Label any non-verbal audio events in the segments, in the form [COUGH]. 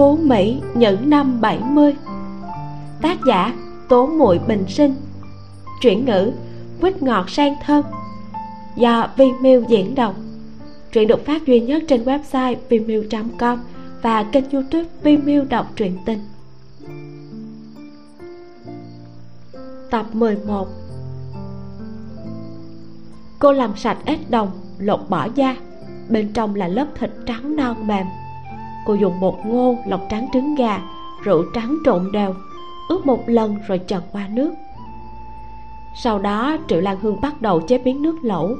Phú Mỹ những năm 70 Tác giả Tố Muội Bình Sinh. Chuyển ngữ Quýt ngọt sang thơm. Do Vimeo diễn đọc. Truyện được phát duy nhất trên website vimeo.com Và kênh youtube Vimeo đọc truyện tình. Tập 11 Cô làm sạch ếch đồng, lột bỏ da. Bên trong là lớp thịt trắng non mềm. Cô dùng bột ngô, lọc trắng trứng gà, rượu trắng trộn đều Ướp một lần rồi chần qua nước. Sau đó Triệu Lan Hương bắt đầu chế biến nước lẩu.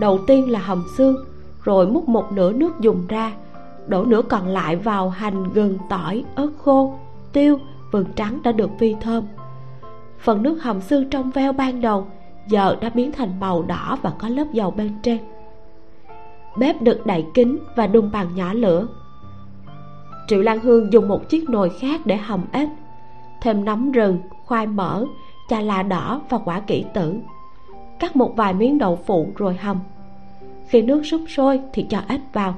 Đầu tiên là hầm xương Rồi múc một nửa nước dùng ra Đổ nửa còn lại vào hành, gừng, tỏi, ớt khô, tiêu, vừng trắng đã được phi thơm. Phần nước hầm xương trong veo ban đầu giờ đã biến thành màu đỏ và có lớp dầu bên trên. Bếp được đậy kín và đun bằng nhỏ lửa triệu lan hương dùng một chiếc nồi khác để hầm ếch, thêm nấm rừng, khoai mỡ, chà là đỏ và quả kỹ tử. Cắt một vài miếng đậu phụ rồi hầm. Khi nước súp sôi thì cho ếch vào.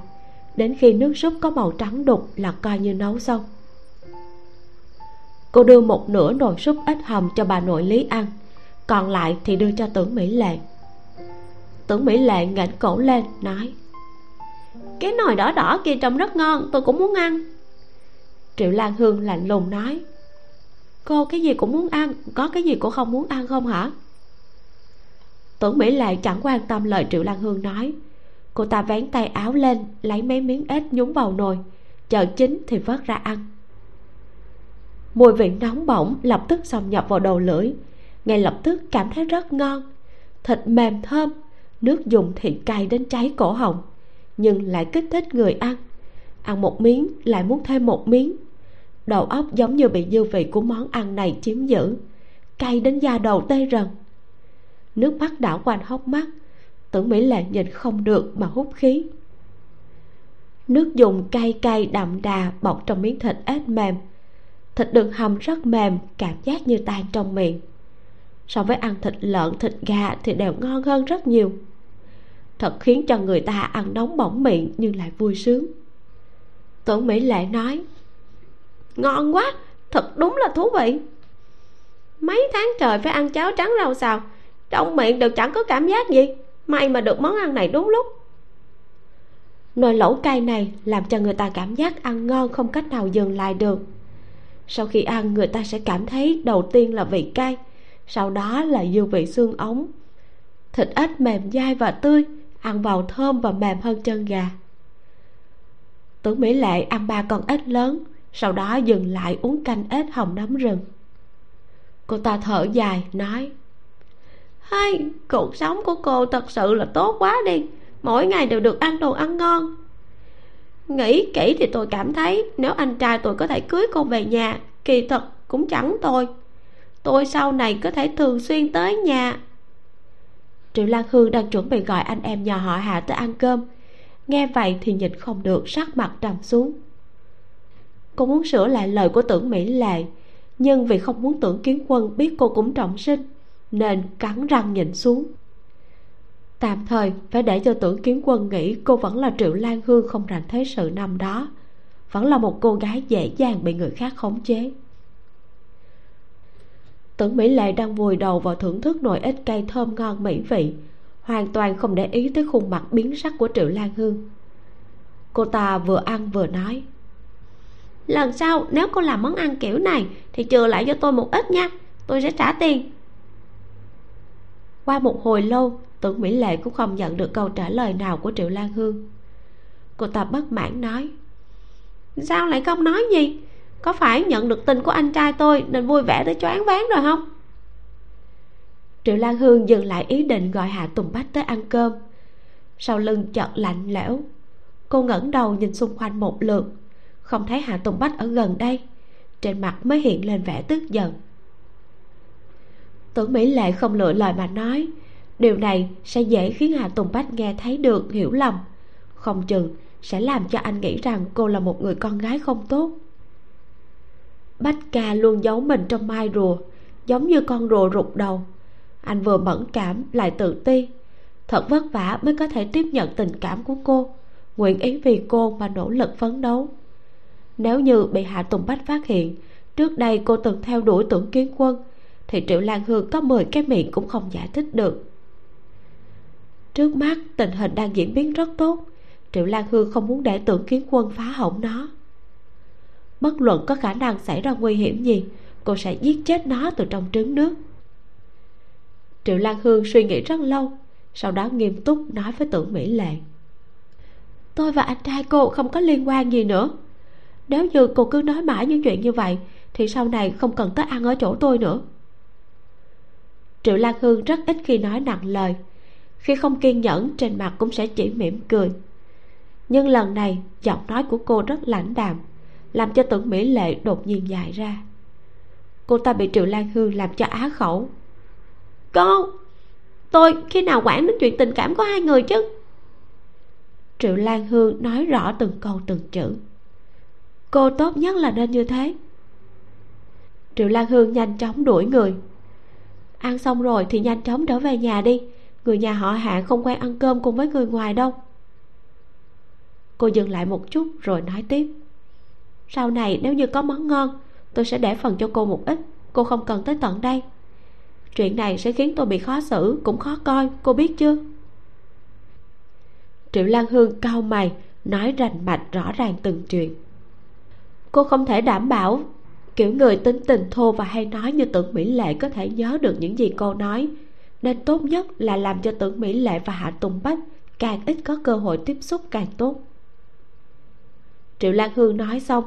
Đến khi nước súp có màu trắng đục là coi như nấu xong. Cô đưa một nửa nồi súp ếch hầm cho bà nội lý ăn, còn lại thì đưa cho tưởng mỹ lệ. Tưởng mỹ lệ nghển cổ lên, nói, cái nồi đỏ đỏ kia trông rất ngon, tôi cũng muốn ăn triệu lan hương lạnh lùng nói. Cô cái gì cũng muốn ăn, có cái gì cô không muốn ăn không hả? Tưởng mỹ lệ chẳng quan tâm lời triệu lan hương nói. Cô ta vén tay áo lên, lấy mấy miếng ếch nhúng vào nồi. Chờ chín thì vớt ra ăn. Mùi vị nóng bỏng lập tức xông nhập vào đầu lưỡi. Ngay lập tức cảm thấy rất ngon. Thịt mềm thơm, nước dùng thì cay đến cháy cổ họng, nhưng lại kích thích người ăn. Ăn một miếng, lại muốn thêm một miếng đầu óc giống như bị dư vị của món ăn này chiếm giữ. Cay đến da đầu tê rần. Nước mắt đảo quanh hốc mắt. Tưởng mỹ lệ nhìn không được mà hút khí. Nước dùng cay cay đậm đà bọc trong miếng thịt ếch mềm. Thịt được hầm rất mềm, cảm giác như tan trong miệng. So với ăn thịt lợn, thịt gà thì đều ngon hơn rất nhiều. Thật khiến cho người ta ăn nóng bỏng miệng nhưng lại vui sướng. Tưởng mỹ lệ nói ngon quá, thật đúng là thú vị. Mấy tháng trời phải ăn cháo trắng rau xào, trong miệng đều chẳng có cảm giác gì. May mà được món ăn này đúng lúc. Nồi lẩu cay này làm cho người ta cảm giác ăn ngon không cách nào dừng lại được. Sau khi ăn, người ta sẽ cảm thấy đầu tiên là vị cay, sau đó là dư vị xương ống. Thịt ếch mềm dai và tươi, ăn vào thơm và mềm hơn chân gà. Tưởng mỹ lệ ăn ba con ếch lớn sau đó dừng lại uống canh ếch hồng nấm rừng. Cô ta thở dài, nói hay cuộc sống của cô thật sự là tốt quá đi. Mỗi ngày đều được ăn đồ ăn ngon. Nghĩ kỹ thì tôi cảm thấy nếu anh trai tôi có thể cưới cô về nhà, kỳ thật cũng chẳng tôi tôi sau này có thể thường xuyên tới nhà. Triệu lan hương đang chuẩn bị gọi anh em nhà họ hạ tới ăn cơm. Nghe vậy thì nhịn không được, sắc mặt trầm xuống cô muốn sửa lại lời của tưởng mỹ lệ. Nhưng vì không muốn tưởng kiến quân biết cô cũng trọng sinh, nên cắn răng nhịn xuống. Tạm thời, phải để cho tưởng kiến quân nghĩ cô vẫn là triệu lan hương không rành thế sự năm đó. Vẫn là một cô gái dễ dàng bị người khác khống chế. Tưởng mỹ lệ đang vùi đầu vào thưởng thức nồi ít cây thơm ngon mỹ vị, hoàn toàn không để ý tới khuôn mặt biến sắc của triệu lan hương. Cô ta vừa ăn vừa nói lần sau, nếu cô làm món ăn kiểu này, thì chừa lại cho tôi một ít nha. Tôi sẽ trả tiền. Qua một hồi lâu, tưởng mỹ lệ cũng không nhận được câu trả lời nào của triệu lan hương. Cô ta bất mãn nói, sao lại không nói gì có phải nhận được tin của anh trai tôi nên vui vẻ tới choáng váng rồi không? Triệu lan hương dừng lại ý định gọi hạ tùng bách tới ăn cơm. Sau lưng chợt lạnh lẽo, cô ngẩng đầu nhìn xung quanh một lượt không thấy hạ tùng bách ở gần đây. Trên mặt mới hiện lên vẻ tức giận. Tưởng mỹ lệ không lựa lời mà nói. Điều này sẽ dễ khiến hạ tùng bách nghe thấy được hiểu lầm. Không chừng sẽ làm cho anh nghĩ rằng cô là một người con gái không tốt. Bách ca luôn giấu mình trong mai rùa, giống như con rùa rụt đầu. Anh vừa mẫn cảm lại tự ti. Thật vất vả mới có thể tiếp nhận tình cảm của cô. Nguyện ý vì cô mà nỗ lực phấn đấu nếu như bị hạ tùng bách phát hiện, trước đây cô từng theo đuổi tưởng kiến quân, thì triệu lan hương có 10 cái miệng cũng không giải thích được. Trước mắt, tình hình đang diễn biến rất tốt, triệu lan hương không muốn để tưởng kiến quân phá hỏng nó. Bất luận có khả năng xảy ra nguy hiểm gì, cô sẽ giết chết nó từ trong trứng nước. Triệu lan hương suy nghĩ rất lâu, sau đó nghiêm túc nói với tưởng mỹ lệ. Tôi và anh trai cô không có liên quan gì nữa nếu như cô cứ nói mãi những chuyện như vậy, thì sau này không cần tới ăn ở chỗ tôi nữa. Triệu lan hương rất ít khi nói nặng lời. Khi không kiên nhẫn, trên mặt cũng sẽ chỉ mỉm cười. Nhưng lần này, giọng nói của cô rất lãnh đạm, làm cho tưởng mỹ lệ đột nhiên dài ra. Cô ta bị triệu lan hương làm cho á khẩu. Cô, tôi khi nào quản đến chuyện tình cảm của hai người chứ? Triệu lan hương nói rõ từng câu từng chữ cô tốt nhất là nên như thế. Triệu lan hương nhanh chóng đuổi người. Ăn xong rồi thì nhanh chóng trở về nhà đi. Người nhà họ hạng không quen ăn cơm cùng với người ngoài đâu. Cô dừng lại một chút rồi nói tiếp. Sau này nếu như có món ngon, tôi sẽ để phần cho cô một ít. Cô không cần tới tận đây. Chuyện này sẽ khiến tôi bị khó xử, cũng khó coi, cô biết chưa? Triệu lan hương cau mày, nói rành mạch rõ ràng từng chuyện cô không thể đảm bảo, kiểu người tính tình thô và hay nói như tưởng mỹ lệ có thể nhớ được những gì cô nói. Nên tốt nhất là làm cho tưởng mỹ lệ và hạ tùng bách càng ít có cơ hội tiếp xúc càng tốt. Triệu lan hương nói xong,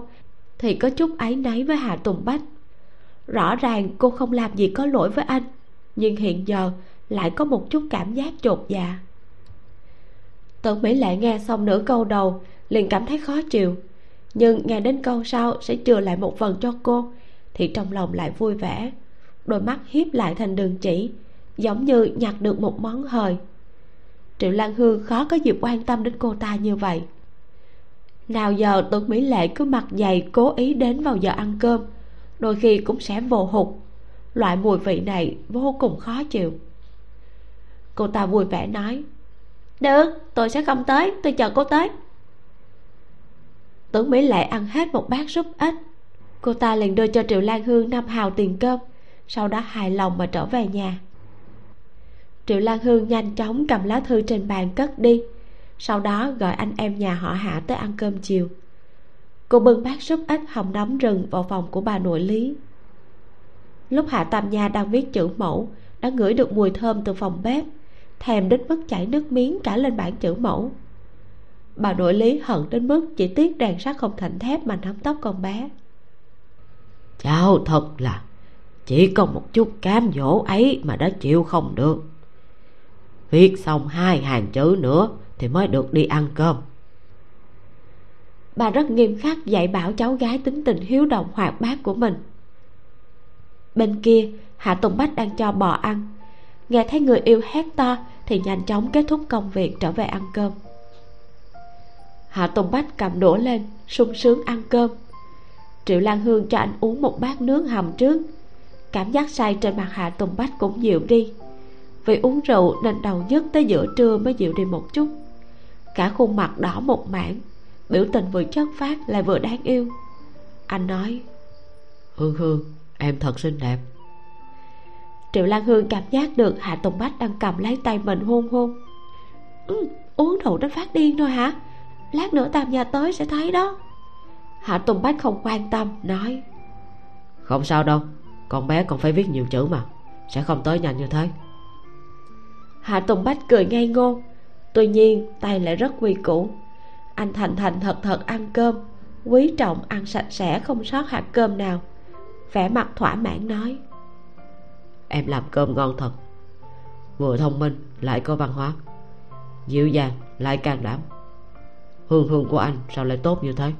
thì có chút áy náy với hạ tùng bách. Rõ ràng cô không làm gì có lỗi với anh, nhưng hiện giờ lại có một chút cảm giác chột dạ. Tưởng mỹ lệ nghe xong nửa câu đầu liền cảm thấy khó chịu nhưng nghe đến câu sau sẽ chừa lại một phần cho cô, thì trong lòng lại vui vẻ. Đôi mắt hiếp lại thành đường chỉ, giống như nhặt được một món hời. Triệu lan hương khó có dịp quan tâm đến cô ta như vậy. Nào giờ tưởng mỹ lệ cứ mặt dày cố ý đến vào giờ ăn cơm, đôi khi cũng sẽ vô hụt. Loại mùi vị này vô cùng khó chịu. Cô ta vui vẻ nói, được, tôi sẽ không tới, tôi chờ cô tới tưởng mỹ lệ ăn hết một bát súp ếch. Cô ta liền đưa cho triệu lan hương năm hào tiền cơm, sau đó hài lòng mà trở về nhà. Triệu lan hương nhanh chóng cầm lá thư trên bàn cất đi, sau đó gọi anh em nhà họ hạ tới ăn cơm chiều. Cô bưng bát súp ếch hồng nóng rừng vào phòng của bà nội lý. Lúc hạ tam nha đang viết chữ mẫu, đã ngửi được mùi thơm từ phòng bếp, thèm đến mức chảy nước miếng cả lên bảng chữ mẫu bà nội lý hận đến mức chỉ tiếc đèn sắt không thành thép mà nắm tóc con bé. Cháu thật là. Chỉ có một chút cám dỗ ấy mà đã chịu không được. Viết xong hai hàng chữ nữa thì mới được đi ăn cơm. Bà rất nghiêm khắc dạy bảo cháu gái tính tình hiếu động hoạt bát của mình. Bên kia hạ tùng bách đang cho bò ăn. Nghe thấy người yêu hét to thì nhanh chóng kết thúc công việc trở về ăn cơm hạ tùng bách cầm đũa lên sung sướng ăn cơm. Triệu lan hương cho anh uống một bát nước hầm trước. Cảm giác say trên mặt hạ tùng bách cũng dịu đi. Vì uống rượu nên đầu nhất tới giữa trưa mới dịu đi một chút. Cả khuôn mặt đỏ một mảng biểu tình vừa chất phát lại vừa đáng yêu. Anh nói hương hương em thật xinh đẹp. Triệu lan hương cảm giác được hạ tùng bách đang cầm lấy tay mình hôn hôn. Ừ, uống rượu đến phát điên thôi hả lát nữa tam nhà tới sẽ thấy đó. Hạ tùng bách không quan tâm nói. Không sao đâu con bé còn phải viết nhiều chữ mà sẽ không tới nhanh như thế. Hạ tùng bách cười ngây ngô. Tuy nhiên tay lại rất quy củ. Anh thành thành thật thật ăn cơm quý trọng ăn sạch sẽ không sót hạt cơm nào. Vẻ mặt thỏa mãn nói. Em làm cơm ngon thật. Vừa thông minh lại có văn hóa. Dịu dàng lại can đảm hương hương của anh sao lại tốt như thế?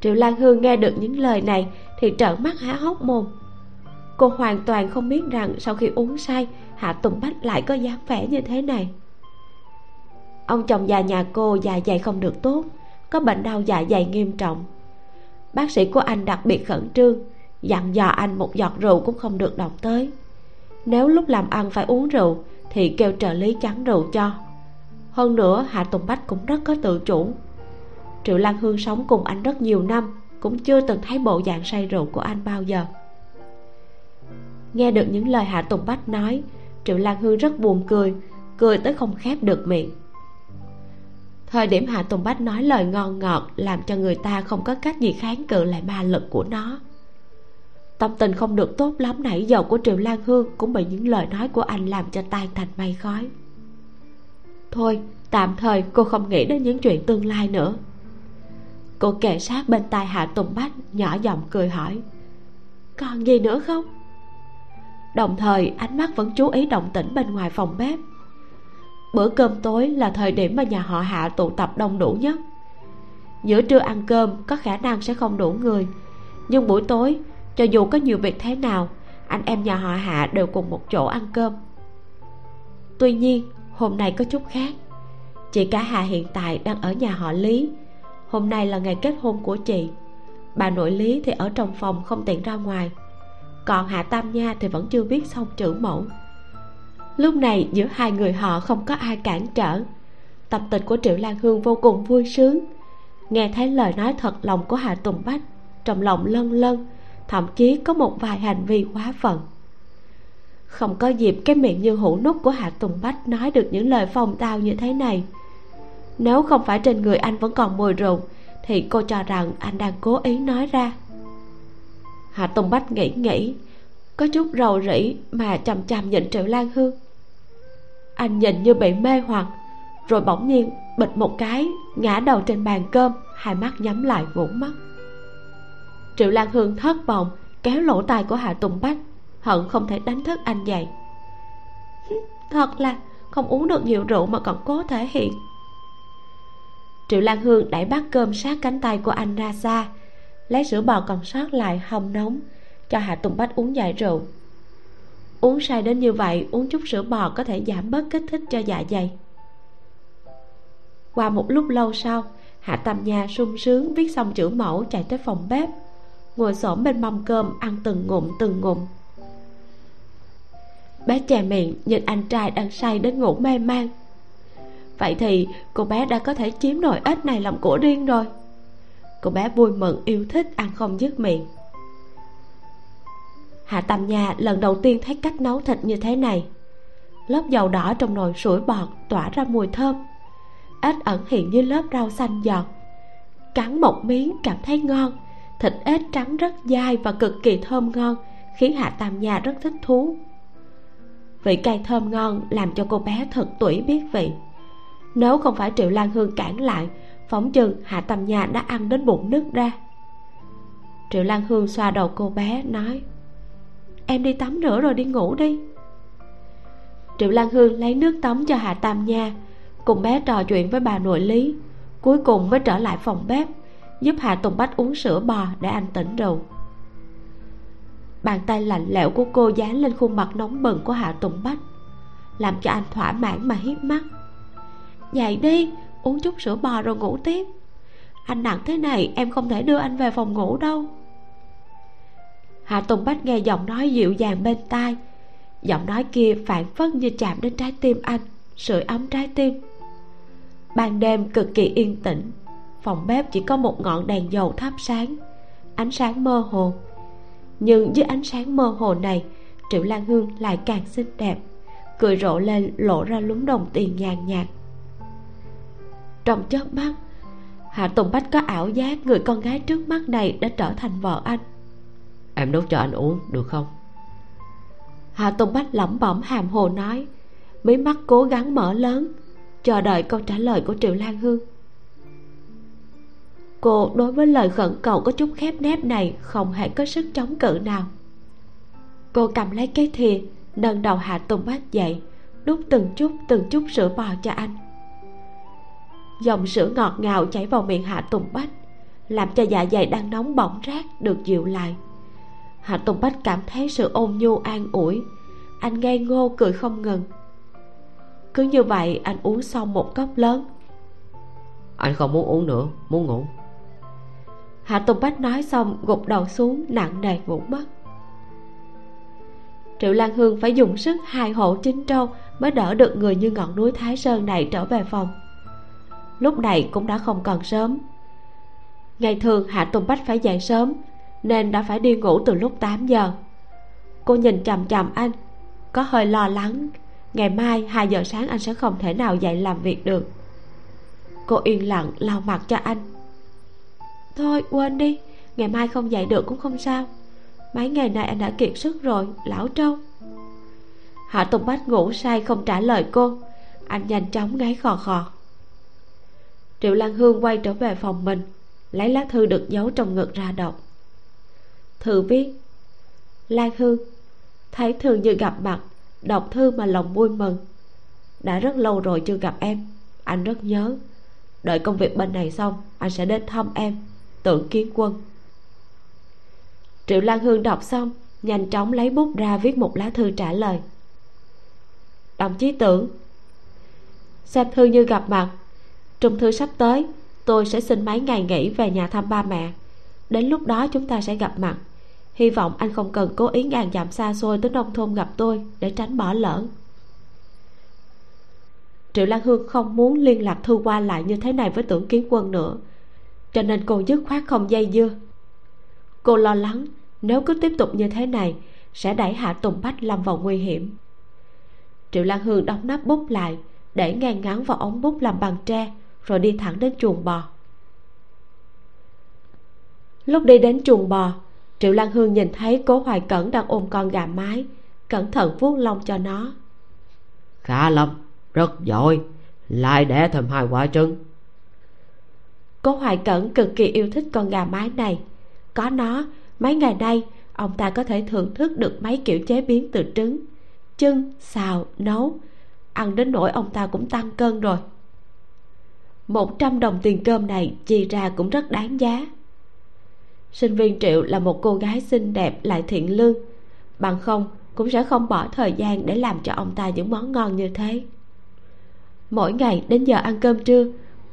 Triệu lan hương nghe được những lời này thì trợn mắt há hốc mồm. Cô hoàn toàn không biết rằng sau khi uống say, hạ tùng bách lại có dáng vẻ như thế này. Ông chồng già nhà cô dạ dày không được tốt, có bệnh đau dạ dày nghiêm trọng. Bác sĩ của anh đặc biệt khẩn trương, dặn dò anh một giọt rượu cũng không được động tới. Nếu lúc làm ăn phải uống rượu thì kêu trợ lý chắn rượu cho hơn nữa, hạ tùng bách cũng rất có tự chủ. Triệu lan hương sống cùng anh rất nhiều năm, cũng chưa từng thấy bộ dạng say rượu của anh bao giờ. Nghe được những lời hạ tùng bách nói, triệu lan hương rất buồn cười cười tới không khép được miệng. Thời điểm hạ tùng bách nói lời ngon ngọt làm cho người ta không có cách gì kháng cự lại ma lực của nó. Tâm tình không được tốt lắm nãy giờ của triệu lan hương cũng bị những lời nói của anh làm cho tan thành mây khói thôi, tạm thời cô không nghĩ đến những chuyện tương lai nữa. Cô kề sát bên tai hạ tùng bách, nhỏ giọng cười hỏi, còn gì nữa không? Đồng thời, ánh mắt vẫn chú ý động tĩnh bên ngoài phòng bếp. Bữa cơm tối là thời điểm mà nhà họ hạ tụ tập đông đủ nhất. Giữa trưa ăn cơm, có khả năng sẽ không đủ người. Nhưng buổi tối, cho dù có nhiều việc thế nào, anh em nhà họ hạ đều cùng một chỗ ăn cơm. Tuy nhiên hôm nay có chút khác. Chị cả hà hiện tại đang ở nhà họ lý. Hôm nay là ngày kết hôn của chị. Bà nội lý thì ở trong phòng không tiện ra ngoài. Còn hạ tam nha thì vẫn chưa biết xong chữ mẫu. Lúc này giữa hai người họ không có ai cản trở. Tập tình của triệu lan hương vô cùng vui sướng. Nghe thấy lời nói thật lòng của hạ tùng bách, trong lòng lân lân, thậm chí có một vài hành vi quá phận không có dịp cái miệng như hũ nút của hạ tùng bách nói được những lời phong tao như thế này. Nếu không phải trên người anh vẫn còn mùi rượu, thì cô cho rằng anh đang cố ý nói ra. Hạ tùng bách nghĩ nghĩ, có chút rầu rĩ mà chằm chằm nhìn triệu lan hương. Anh nhìn như bị mê hoặc, rồi bỗng nhiên bịch một cái, ngã đầu trên bàn cơm, hai mắt nhắm lại ngủ mất triệu lan hương thất vọng, kéo lỗ tai của hạ tùng bách hận không thể đánh thức anh dậy. Thật là không uống được nhiều rượu mà còn cố thể hiện. Triệu lan hương đẩy bát cơm sát cánh tay của anh ra xa, lấy sữa bò còn sót lại hồng nóng cho hạ tùng bách uống giải rượu. Uống say đến như vậy, uống chút sữa bò có thể giảm bớt kích thích cho dạ dày. Qua một lúc lâu sau, hạ tam nha sung sướng viết xong chữ mẫu chạy tới phòng bếp, ngồi xổm bên mâm cơm ăn từng ngụm từng ngụm bé che miệng nhìn anh trai đang say đến ngủ mê man. Vậy thì cô bé đã có thể chiếm nồi ếch này làm của riêng rồi. Cô bé vui mừng yêu thích ăn không dứt miệng. Hạ tam nha lần đầu tiên thấy cách nấu thịt như thế này. Lớp dầu đỏ trong nồi sủi bọt tỏa ra mùi thơm. Ếch ẩn hiện như lớp rau xanh giòn. Cắn một miếng cảm thấy ngon. Thịt ếch trắng rất dai và cực kỳ thơm ngon, khiến hạ tam nha rất thích thú vị cay thơm ngon làm cho cô bé thật tuổi biết vị. Nếu không phải triệu lan hương cản lại, phóng chừng hạ tam nha đã ăn đến bụng nứt ra. Triệu lan hương xoa đầu cô bé, nói, em đi tắm rửa rồi đi ngủ đi. Triệu lan hương lấy nước tắm cho hạ tam nha, cùng bé trò chuyện với bà nội lý, cuối cùng mới trở lại phòng bếp, giúp hạ tùng bách uống sữa bò để anh tỉnh rượu bàn tay lạnh lẽo của cô dán lên khuôn mặt nóng bừng của hạ tùng bách, làm cho anh thỏa mãn mà hiếp mắt. Dậy đi, uống chút sữa bò rồi ngủ tiếp. Anh nặng thế này, em không thể đưa anh về phòng ngủ đâu. Hạ tùng bách nghe giọng nói dịu dàng bên tai. Giọng nói kia phản phất như chạm đến trái tim anh, sưởi ấm trái tim. Ban đêm cực kỳ yên tĩnh, phòng bếp chỉ có một ngọn đèn dầu thắp sáng, ánh sáng mơ hồ nhưng dưới ánh sáng mơ hồ này triệu lan hương lại càng xinh đẹp cười rộ lên lộ ra lúng đồng tiền nhàn nhạt. Trong chớp mắt hạ tùng bách có ảo giác người con gái trước mắt này đã trở thành vợ anh. Em nấu cho anh uống được không? Hạ tùng bách lẩm bẩm hàm hồ nói mí mắt cố gắng mở lớn chờ đợi câu trả lời của triệu lan hương cô đối với lời khẩn cầu có chút khép nép này không hề có sức chống cự nào. Cô cầm lấy cái thìa, nâng đầu hạ tùng bách dậy, đút từng chút từng chút sữa bò cho anh. Dòng sữa ngọt ngào chảy vào miệng hạ tùng bách, làm cho dạ dày đang nóng bỏng rát được dịu lại. Hạ tùng bách cảm thấy sự ôn nhu an ủi, anh ngây ngô cười không ngừng. Cứ như vậy anh uống xong một cốc lớn. Anh không muốn uống nữa, muốn ngủ hạ tùng bách nói xong, gục đầu xuống, nặng nề ngủ mất. Triệu lan hương phải dùng sức hai hộ chính trâu mới đỡ được người như ngọn núi thái sơn này trở về phòng. Lúc này cũng đã không còn sớm. Ngày thường hạ tùng bách phải dậy sớm, nên đã phải đi ngủ từ lúc 8 giờ. Cô nhìn chằm chằm anh, có hơi lo lắng, ngày mai 2 giờ sáng anh sẽ không thể nào dậy làm việc được. Cô yên lặng lau mặt cho anh thôi, quên đi. Ngày mai không dạy được cũng không sao. Mấy ngày nay anh đã kiệt sức rồi, lão trâu. Hạ tùng bách ngủ say không trả lời cô. Anh nhanh chóng ngáy khò khò. Triệu lan hương quay trở về phòng mình, lấy lá thư được giấu trong ngực ra đọc. Thư viết, lan hương, thấy thường như gặp mặt, đọc thư mà lòng vui mừng. Đã rất lâu rồi chưa gặp em, anh rất nhớ. Đợi công việc bên này xong, anh sẽ đến thăm em tưởng kiến quân. Triệu lan hương đọc xong, nhanh chóng lấy bút ra viết một lá thư trả lời. Đồng chí tưởng xem thư như gặp mặt. Trung thư sắp tới, tôi sẽ xin mấy ngày nghỉ về nhà thăm ba mẹ. Đến lúc đó chúng ta sẽ gặp mặt. Hy vọng anh không cần cố ý ngàn dặm xa xôi tới nông thôn gặp tôi để tránh bỏ lỡ. Triệu lan hương không muốn liên lạc thư qua lại như thế này với tưởng kiến quân nữa cho nên cô dứt khoát không dây dưa. Cô lo lắng, nếu cứ tiếp tục như thế này, sẽ đẩy hạ tùng bách lâm vào nguy hiểm. Triệu lan hương đóng nắp bút lại, để ngang ngắn vào ống bút làm bằng tre, rồi đi thẳng đến chuồng bò. Lúc đi đến chuồng bò, triệu lan hương nhìn thấy cố hoài cẩn đang ôm con gà mái, cẩn thận vuốt lông cho nó. Khá lắm rất giỏi lại đẻ thêm hai quả trứng cố hoài cẩn cực kỳ yêu thích con gà mái này. Có nó, mấy ngày nay, ông ta có thể thưởng thức được mấy kiểu chế biến từ trứng, chưng, xào, nấu. Ăn đến nỗi ông ta cũng tăng cân rồi. Một trăm đồng tiền cơm này chi ra cũng rất đáng giá. Sinh viên triệu là một cô gái xinh đẹp lại thiện lương. Bằng không, cũng sẽ không bỏ thời gian để làm cho ông ta những món ngon như thế. Mỗi ngày đến giờ ăn cơm trưa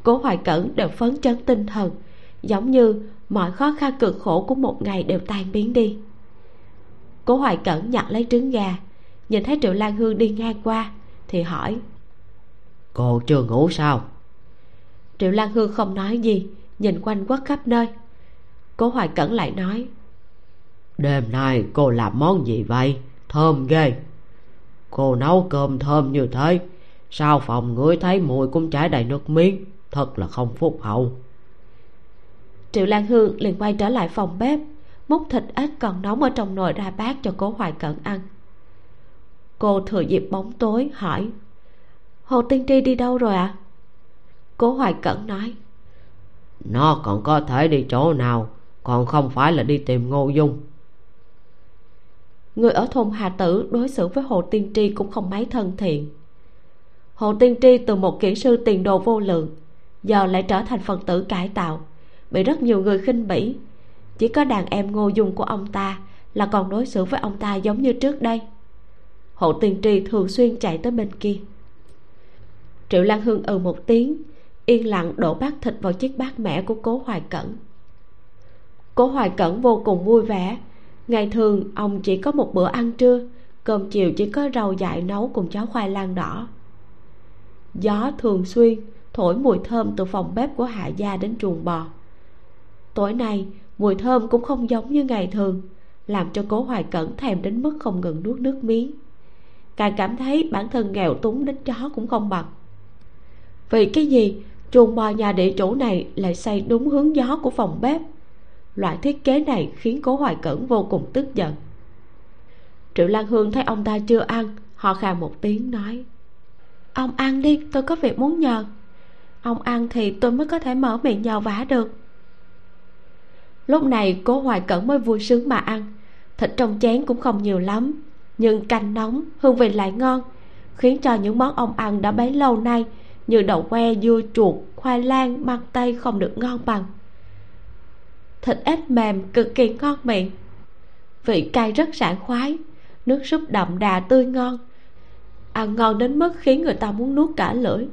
cố hoài cẩn đều phấn chấn tinh thần giống như mọi khó khăn cực khổ của một ngày đều tan biến đi. Cố hoài cẩn nhặt lấy trứng gà nhìn thấy triệu lan hương đi ngang qua thì hỏi cô chưa ngủ sao? Triệu lan hương không nói gì nhìn quanh quất khắp nơi. Cố hoài cẩn lại nói đêm nay cô làm món gì vậy? Thơm ghê. Cô nấu cơm thơm như thế sao phòng ngửi thấy mùi cũng chảy đầy nước miếng thật là không phúc hậu. Triệu lan hương liền quay trở lại phòng bếp múc thịt ếch còn nóng ở trong nồi ra bát cho cố hoài cẩn ăn. Cô thừa dịp bóng tối hỏi hồ tiên tri đi đâu rồi ạ? À? cố hoài cẩn nói nó còn có thể đi chỗ nào còn không phải là đi tìm ngô dung. Người ở thôn hà tử đối xử với hồ tiên tri cũng không mấy thân thiện. Hồ tiên tri từ một kỹ sư tiền đồ vô lượng giờ lại trở thành phần tử cải tạo. Bị rất nhiều người khinh bỉ. Chỉ có đàn em ngô dung của ông ta là còn đối xử với ông ta giống như trước đây. Hộ tiên tri thường xuyên chạy tới bên kia. Triệu lan hương ừ một tiếng, yên lặng đổ bát thịt vào chiếc bát mẻ của cố hoài cẩn. Cố hoài cẩn vô cùng vui vẻ. Ngày thường, ông chỉ có một bữa ăn trưa, cơm chiều chỉ có rau dại nấu cùng cháo khoai lang đỏ. Gió thường xuyên thổi mùi thơm từ phòng bếp của hạ gia đến chuồng bò. Tối nay, mùi thơm cũng không giống như ngày thường, làm cho cố hoài cẩn thèm đến mức không ngừng nuốt nước miếng. Càng cảm thấy bản thân nghèo túng đến chó cũng không bằng. Vì cái gì, chuồng bò nhà địa chủ này lại xây đúng hướng gió của phòng bếp? Loại thiết kế này khiến cố hoài cẩn vô cùng tức giận. Triệu lan hương thấy ông ta chưa ăn họ khà một tiếng nói, ông ăn đi, tôi có việc muốn nhờ ông ăn thì tôi mới có thể mở miệng nhờ vả được. Lúc này cố hoài cẩn mới vui sướng mà ăn. Thịt trong chén cũng không nhiều lắm, nhưng canh nóng, hương vị lại ngon, khiến cho những món ông ăn đã bấy lâu nay như đậu que, dưa chuột, khoai lang, măng tây không được ngon bằng. Thịt ếch mềm, cực kỳ ngon miệng. Vị cay rất sảng khoái, nước súp đậm đà tươi ngon. Ăn ngon đến mức khiến người ta muốn nuốt cả lưỡi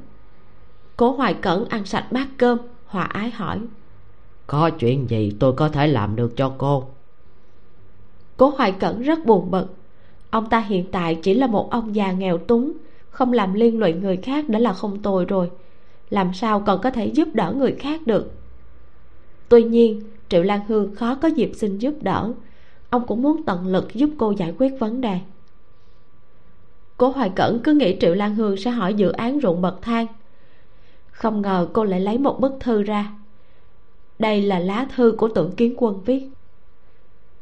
cố hoài cẩn ăn sạch bát cơm hòa ái hỏi. Có chuyện gì tôi có thể làm được cho cô? Cố hoài cẩn rất buồn bực. Ông ta hiện tại chỉ là một ông già nghèo túng không làm liên lụy người khác đã là không tồi rồi. Làm sao còn có thể giúp đỡ người khác được? Tuy nhiên triệu lan hương khó có dịp xin giúp đỡ. Ông cũng muốn tận lực giúp cô giải quyết vấn đề. Cố hoài cẩn cứ nghĩ triệu lan hương sẽ hỏi dự án ruộng bậc thang không ngờ cô lại lấy một bức thư ra. Đây là lá thư của tưởng kiến quân viết.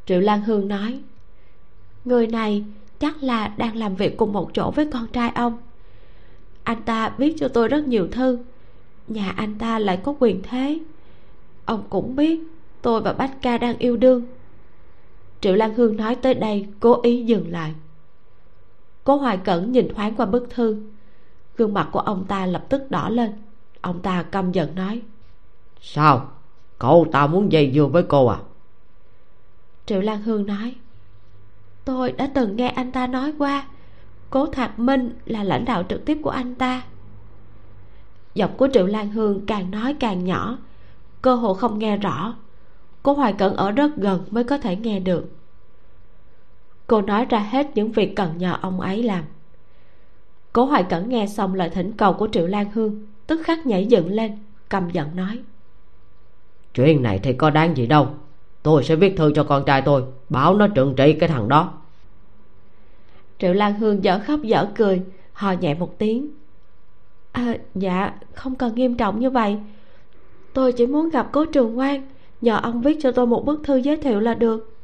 Triệu lan hương nói, người này chắc là đang làm việc cùng một chỗ với con trai ông. Anh ta viết cho tôi rất nhiều thư. Nhà anh ta lại có quyền thế. Ông cũng biết tôi và bách ca đang yêu đương. Triệu lan hương nói tới đây, cố ý dừng lại. Cố hoài cẩn nhìn thoáng qua bức thư. Gương mặt của ông ta lập tức đỏ lên ông ta căm giận nói. Sao? Cậu ta muốn dây dưa với cô à? Triệu lan hương nói. Tôi đã từng nghe anh ta nói qua. Cố thạc minh là lãnh đạo trực tiếp của anh ta. Giọng của triệu lan hương càng nói càng nhỏ. Cơ hồ không nghe rõ. Cố hoài cẩn ở rất gần mới có thể nghe được. Cô nói ra hết những việc cần nhờ ông ấy làm. Cố hoài cẩn nghe xong lời thỉnh cầu của triệu lan hương tức khắc nhảy dựng lên căm giận nói. Chuyện này thì có đáng gì đâu. Tôi sẽ viết thư cho con trai tôi bảo nó trừng trị cái thằng đó. Triệu lan hương dở khóc dở cười hò nhẹ một tiếng. À, dạ không cần nghiêm trọng như vậy. Tôi chỉ muốn gặp cố trường ngoan nhờ ông viết cho tôi một bức thư giới thiệu là được.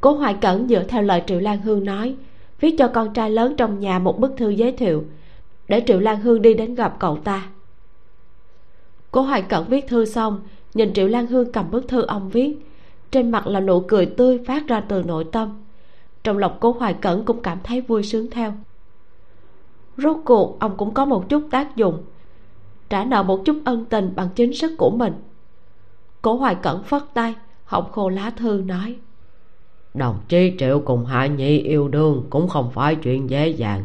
Cố hoài cẩn dựa theo lời triệu lan hương nói viết cho con trai lớn trong nhà một bức thư giới thiệu để triệu lan hương đi đến gặp cậu ta. Cố hoài cẩn viết thư xong, nhìn triệu lan hương cầm bức thư ông viết. Trên mặt là nụ cười tươi phát ra từ nội tâm. Trong lòng cố hoài cẩn cũng cảm thấy vui sướng theo. Rốt cuộc, ông cũng có một chút tác dụng. Trả nợ một chút ân tình bằng chính sức của mình. Cố hoài cẩn phất tay, họng khô lá thư nói. Đồng chí triệu cùng hạ nhị yêu đương cũng không phải chuyện dễ dàng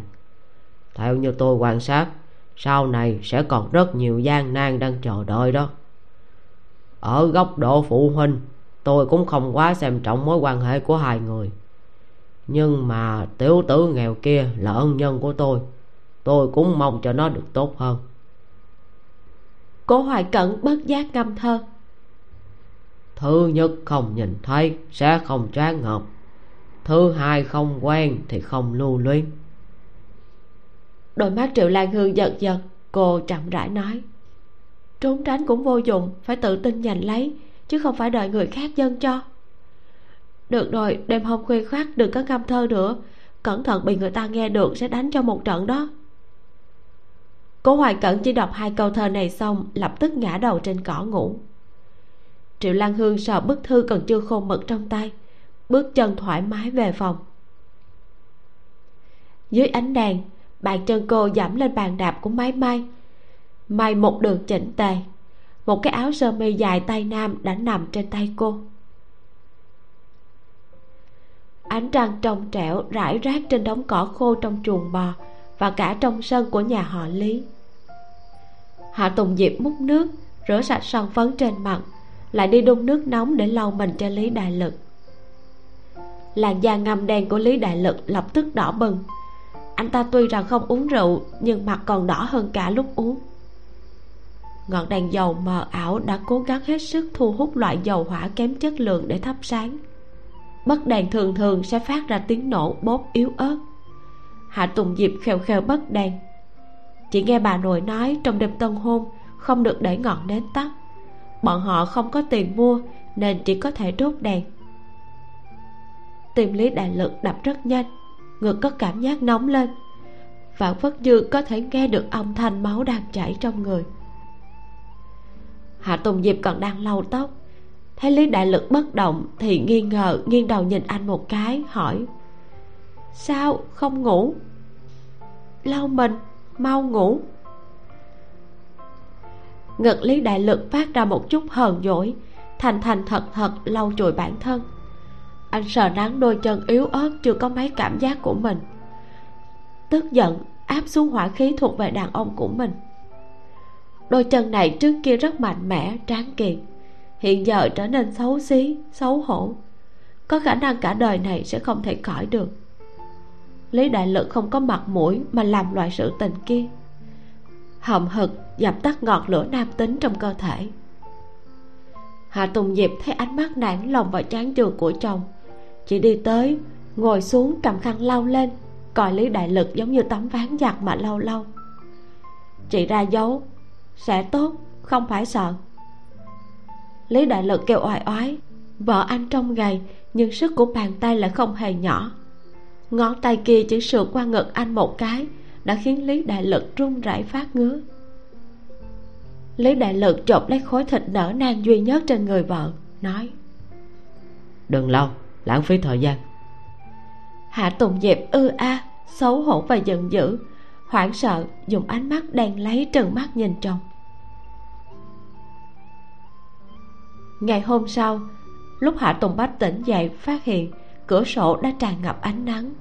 theo như tôi quan sát sau này sẽ còn rất nhiều gian nan đang chờ đợi đó. Ở góc độ phụ huynh tôi cũng không quá xem trọng mối quan hệ của hai người. Nhưng mà tiểu tử nghèo kia là ân nhân của tôi tôi cũng mong cho nó được tốt hơn. Cố hoài cẩn bất giác ngâm thơ. Thứ nhất không nhìn thấy sẽ không choáng ngợp. Thứ hai không quen thì không lưu luyến đôi mắt triệu lan hương giật giật, cô chậm rãi nói. Trốn tránh cũng vô dụng, phải tự tin giành lấy, chứ không phải đợi người khác dâng cho. Được rồi, đêm hôm khuya khoát đừng có ngâm thơ nữa, cẩn thận bị người ta nghe được sẽ đánh cho một trận đó. Cố hoài cẩn chỉ đọc hai câu thơ này xong, lập tức ngã đầu trên cỏ ngủ. Triệu lan hương sờ bức thư còn chưa khô mực trong tay, bước chân thoải mái về phòng. Dưới ánh đèn bàn chân cô giảm lên bàn đạp của máy may may một đường chỉnh tề, một cái áo sơ mi dài tay nam đã nằm trên tay cô. Ánh trăng trong trẻo rải rác trên đống cỏ khô trong chuồng bò và cả trong sân của nhà họ lý. Hạ tùng diệp múc nước, rửa sạch son phấn trên mặt, lại đi đun nước nóng để lau mình cho lý đại lực. Làn da ngâm đen của lý đại lực lập tức đỏ bừng anh ta tuy rằng không uống rượu, nhưng mặt còn đỏ hơn cả lúc uống. Ngọn đèn dầu mờ ảo đã cố gắng hết sức thu hút loại dầu hỏa kém chất lượng để thắp sáng. Bất đèn thường thường sẽ phát ra tiếng nổ bốp yếu ớt. Hạ tùng diệp khều khều bất đèn. Chỉ nghe bà nội nói trong đêm tân hôn không được để ngọn nến tắt. Bọn họ không có tiền mua nên chỉ có thể đốt đèn. Tim lý đại lực đập rất nhanh ngực có cảm giác nóng lên. Phản phất như có thể nghe được âm thanh máu đang chảy trong người. Hạ tùng diệp còn đang lau tóc. Thấy lý đại lực bất động thì nghi ngờ, nghiêng đầu nhìn anh một cái, hỏi, sao không ngủ? Lau mình, mau ngủ. Ngực lý đại lực phát ra một chút hờn dỗi, thành thành thật thật lau chùi bản thân anh sờ nắng đôi chân yếu ớt chưa có mấy cảm giác của mình. Tức giận, áp xuống hỏa khí thuộc về đàn ông của mình. Đôi chân này trước kia rất mạnh mẽ, tráng kiện. Hiện giờ trở nên xấu xí, xấu hổ. Có khả năng cả đời này sẽ không thể khỏi được. Lý đại lực không có mặt mũi mà làm loại sự tình kia. Hậm hực, dập tắt ngọn lửa nam tính trong cơ thể. Hạ tùng diệp thấy ánh mắt nản lòng và chán chường của chồng chị đi tới, ngồi xuống cầm khăn lau lên, coi lý đại lực giống như tấm ván giặt mà lau lâu chị ra dấu, sẽ tốt, không phải sợ. Lý đại lực kêu oai oái, vợ anh trong gầy, nhưng sức của bàn tay lại không hề nhỏ. Ngón tay kia chỉ sượt qua ngực anh một cái, đã khiến lý đại lực run rẩy phát ngứa. Lý đại lực chộp lấy khối thịt nở nang duy nhất trên người vợ, nói, đừng lâu lãng phí thời gian. Hạ tùng diệp ư a, xấu hổ và giận dữ, hoảng sợ, dùng ánh mắt đang lấy trừng mắt nhìn chồng. Ngày hôm sau, lúc hạ tùng bách tỉnh dậy, phát hiện cửa sổ đã tràn ngập ánh nắng.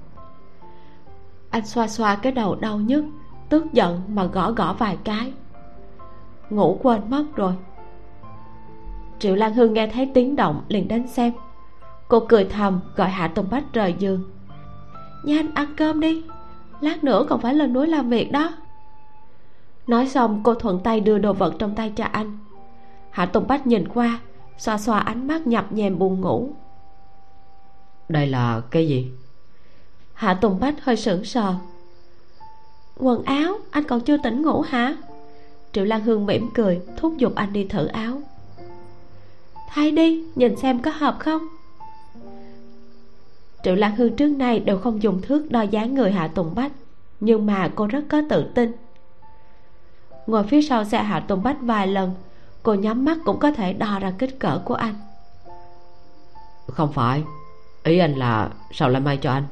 Anh xoa xoa cái đầu đau nhức, tức giận mà gõ gõ vài cái. Ngủ quên mất rồi. Triệu lan hương nghe thấy tiếng động liền đến xem cô cười thầm gọi hạ tùng bách rời giường. Nhanh ăn cơm đi lát nữa còn phải lên núi làm việc đó. Nói xong cô thuận tay đưa đồ vật trong tay cho anh. Hạ tùng bách nhìn qua xoa xoa ánh mắt nhập nhèm buồn ngủ. Đây là cái gì? Hạ tùng bách hơi sững sờ. Quần áo anh còn chưa tỉnh ngủ hả? Triệu lan hương mỉm cười thúc giục anh đi thử áo. Thay đi nhìn xem có hợp không triệu lan hương trước nay đều không dùng thước đo dáng người hạ tùng bách nhưng mà cô rất có tự tin. Ngồi phía sau xe hạ tùng bách vài lần cô nhắm mắt cũng có thể đo ra kích cỡ của anh. Không phải ý anh là sao lại may cho anh?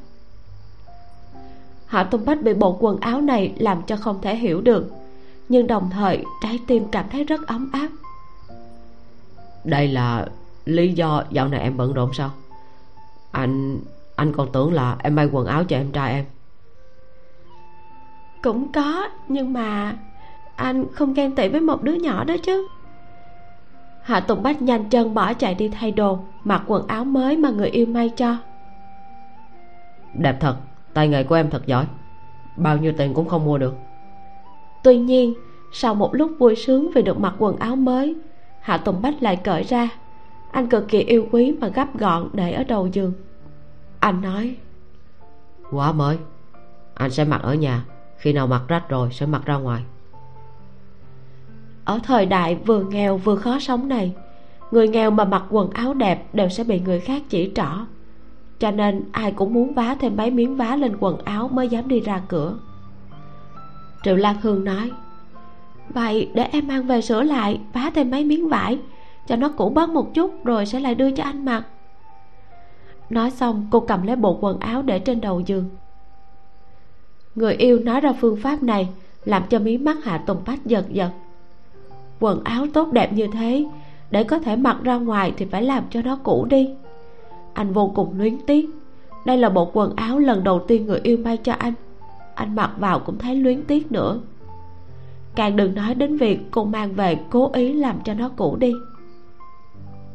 Hạ tùng bách bị bộ quần áo này làm cho không thể hiểu được nhưng đồng thời trái tim cảm thấy rất ấm áp. Đây là lý do dạo này em bận rộn sao? Anh anh còn tưởng là em may quần áo cho em trai em. Cũng có nhưng mà anh không ghen tị với một đứa nhỏ đó chứ. Hạ tùng bách nhanh chân bỏ chạy đi thay đồ mặc quần áo mới mà người yêu may cho. Đẹp thật tay nghề của em thật giỏi. Bao nhiêu tiền cũng không mua được. Tuy nhiên sau một lúc vui sướng vì được mặc quần áo mới hạ tùng bách lại cởi ra. Anh cực kỳ yêu quý mà gấp gọn để ở đầu giường anh nói. Quá mới. Anh sẽ mặc ở nhà. Khi nào mặc rách rồi sẽ mặc ra ngoài. Ở thời đại vừa nghèo vừa khó sống này người nghèo mà mặc quần áo đẹp đều sẽ bị người khác chỉ trỏ. Cho nên ai cũng muốn vá thêm mấy miếng vá lên quần áo mới dám đi ra cửa. Triệu lan hương nói vậy để em mang về sửa lại vá thêm mấy miếng vải cho nó cũ bớt một chút rồi sẽ lại đưa cho anh mặc nói xong, cô cầm lấy bộ quần áo để trên đầu giường. Người yêu nói ra phương pháp này, làm cho mí mắt hạ tùng bách giật giật. Quần áo tốt đẹp như thế, để có thể mặc ra ngoài thì phải làm cho nó cũ đi. Anh vô cùng luyến tiếc. Đây là bộ quần áo lần đầu tiên người yêu may cho anh. Anh mặc vào cũng thấy luyến tiếc nữa. Càng đừng nói đến việc cô mang về cố ý làm cho nó cũ đi.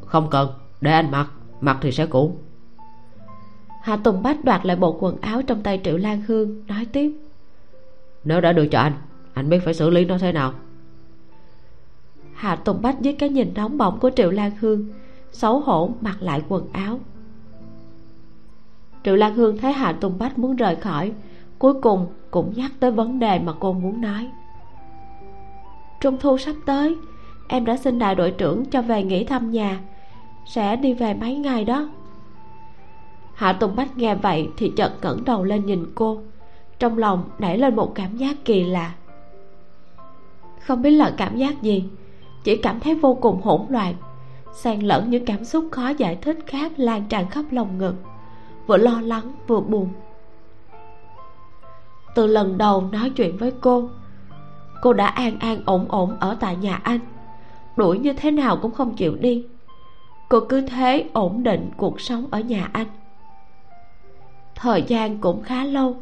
Không cần, để anh mặc. Mặc thì sẽ cũ hạ tùng bách đoạt lại bộ quần áo trong tay triệu lan hương nói tiếp. Nếu đã đưa cho anh anh biết phải xử lý nó thế nào? Hạ tùng bách với cái nhìn nóng bỏng của triệu lan hương xấu hổ mặc lại quần áo. Triệu lan hương thấy hạ tùng bách muốn rời khỏi cuối cùng cũng nhắc tới vấn đề mà cô muốn nói. Trung thu sắp tới em đã xin đại đội trưởng cho về nghỉ thăm nhà. Sẽ đi về mấy ngày đó hạ tùng bách nghe vậy thì chợt ngẩng đầu lên nhìn cô. Trong lòng nảy lên một cảm giác kỳ lạ. Không biết là cảm giác gì, chỉ cảm thấy vô cùng hỗn loạn, xen lẫn những cảm xúc khó giải thích khác lan tràn khắp lòng ngực, vừa lo lắng vừa buồn. Từ lần đầu nói chuyện với cô cô đã an an ổn ổn ở tại nhà anh. Đuổi như thế nào cũng không chịu đi. Cô cứ thế ổn định cuộc sống ở nhà anh thời gian cũng khá lâu,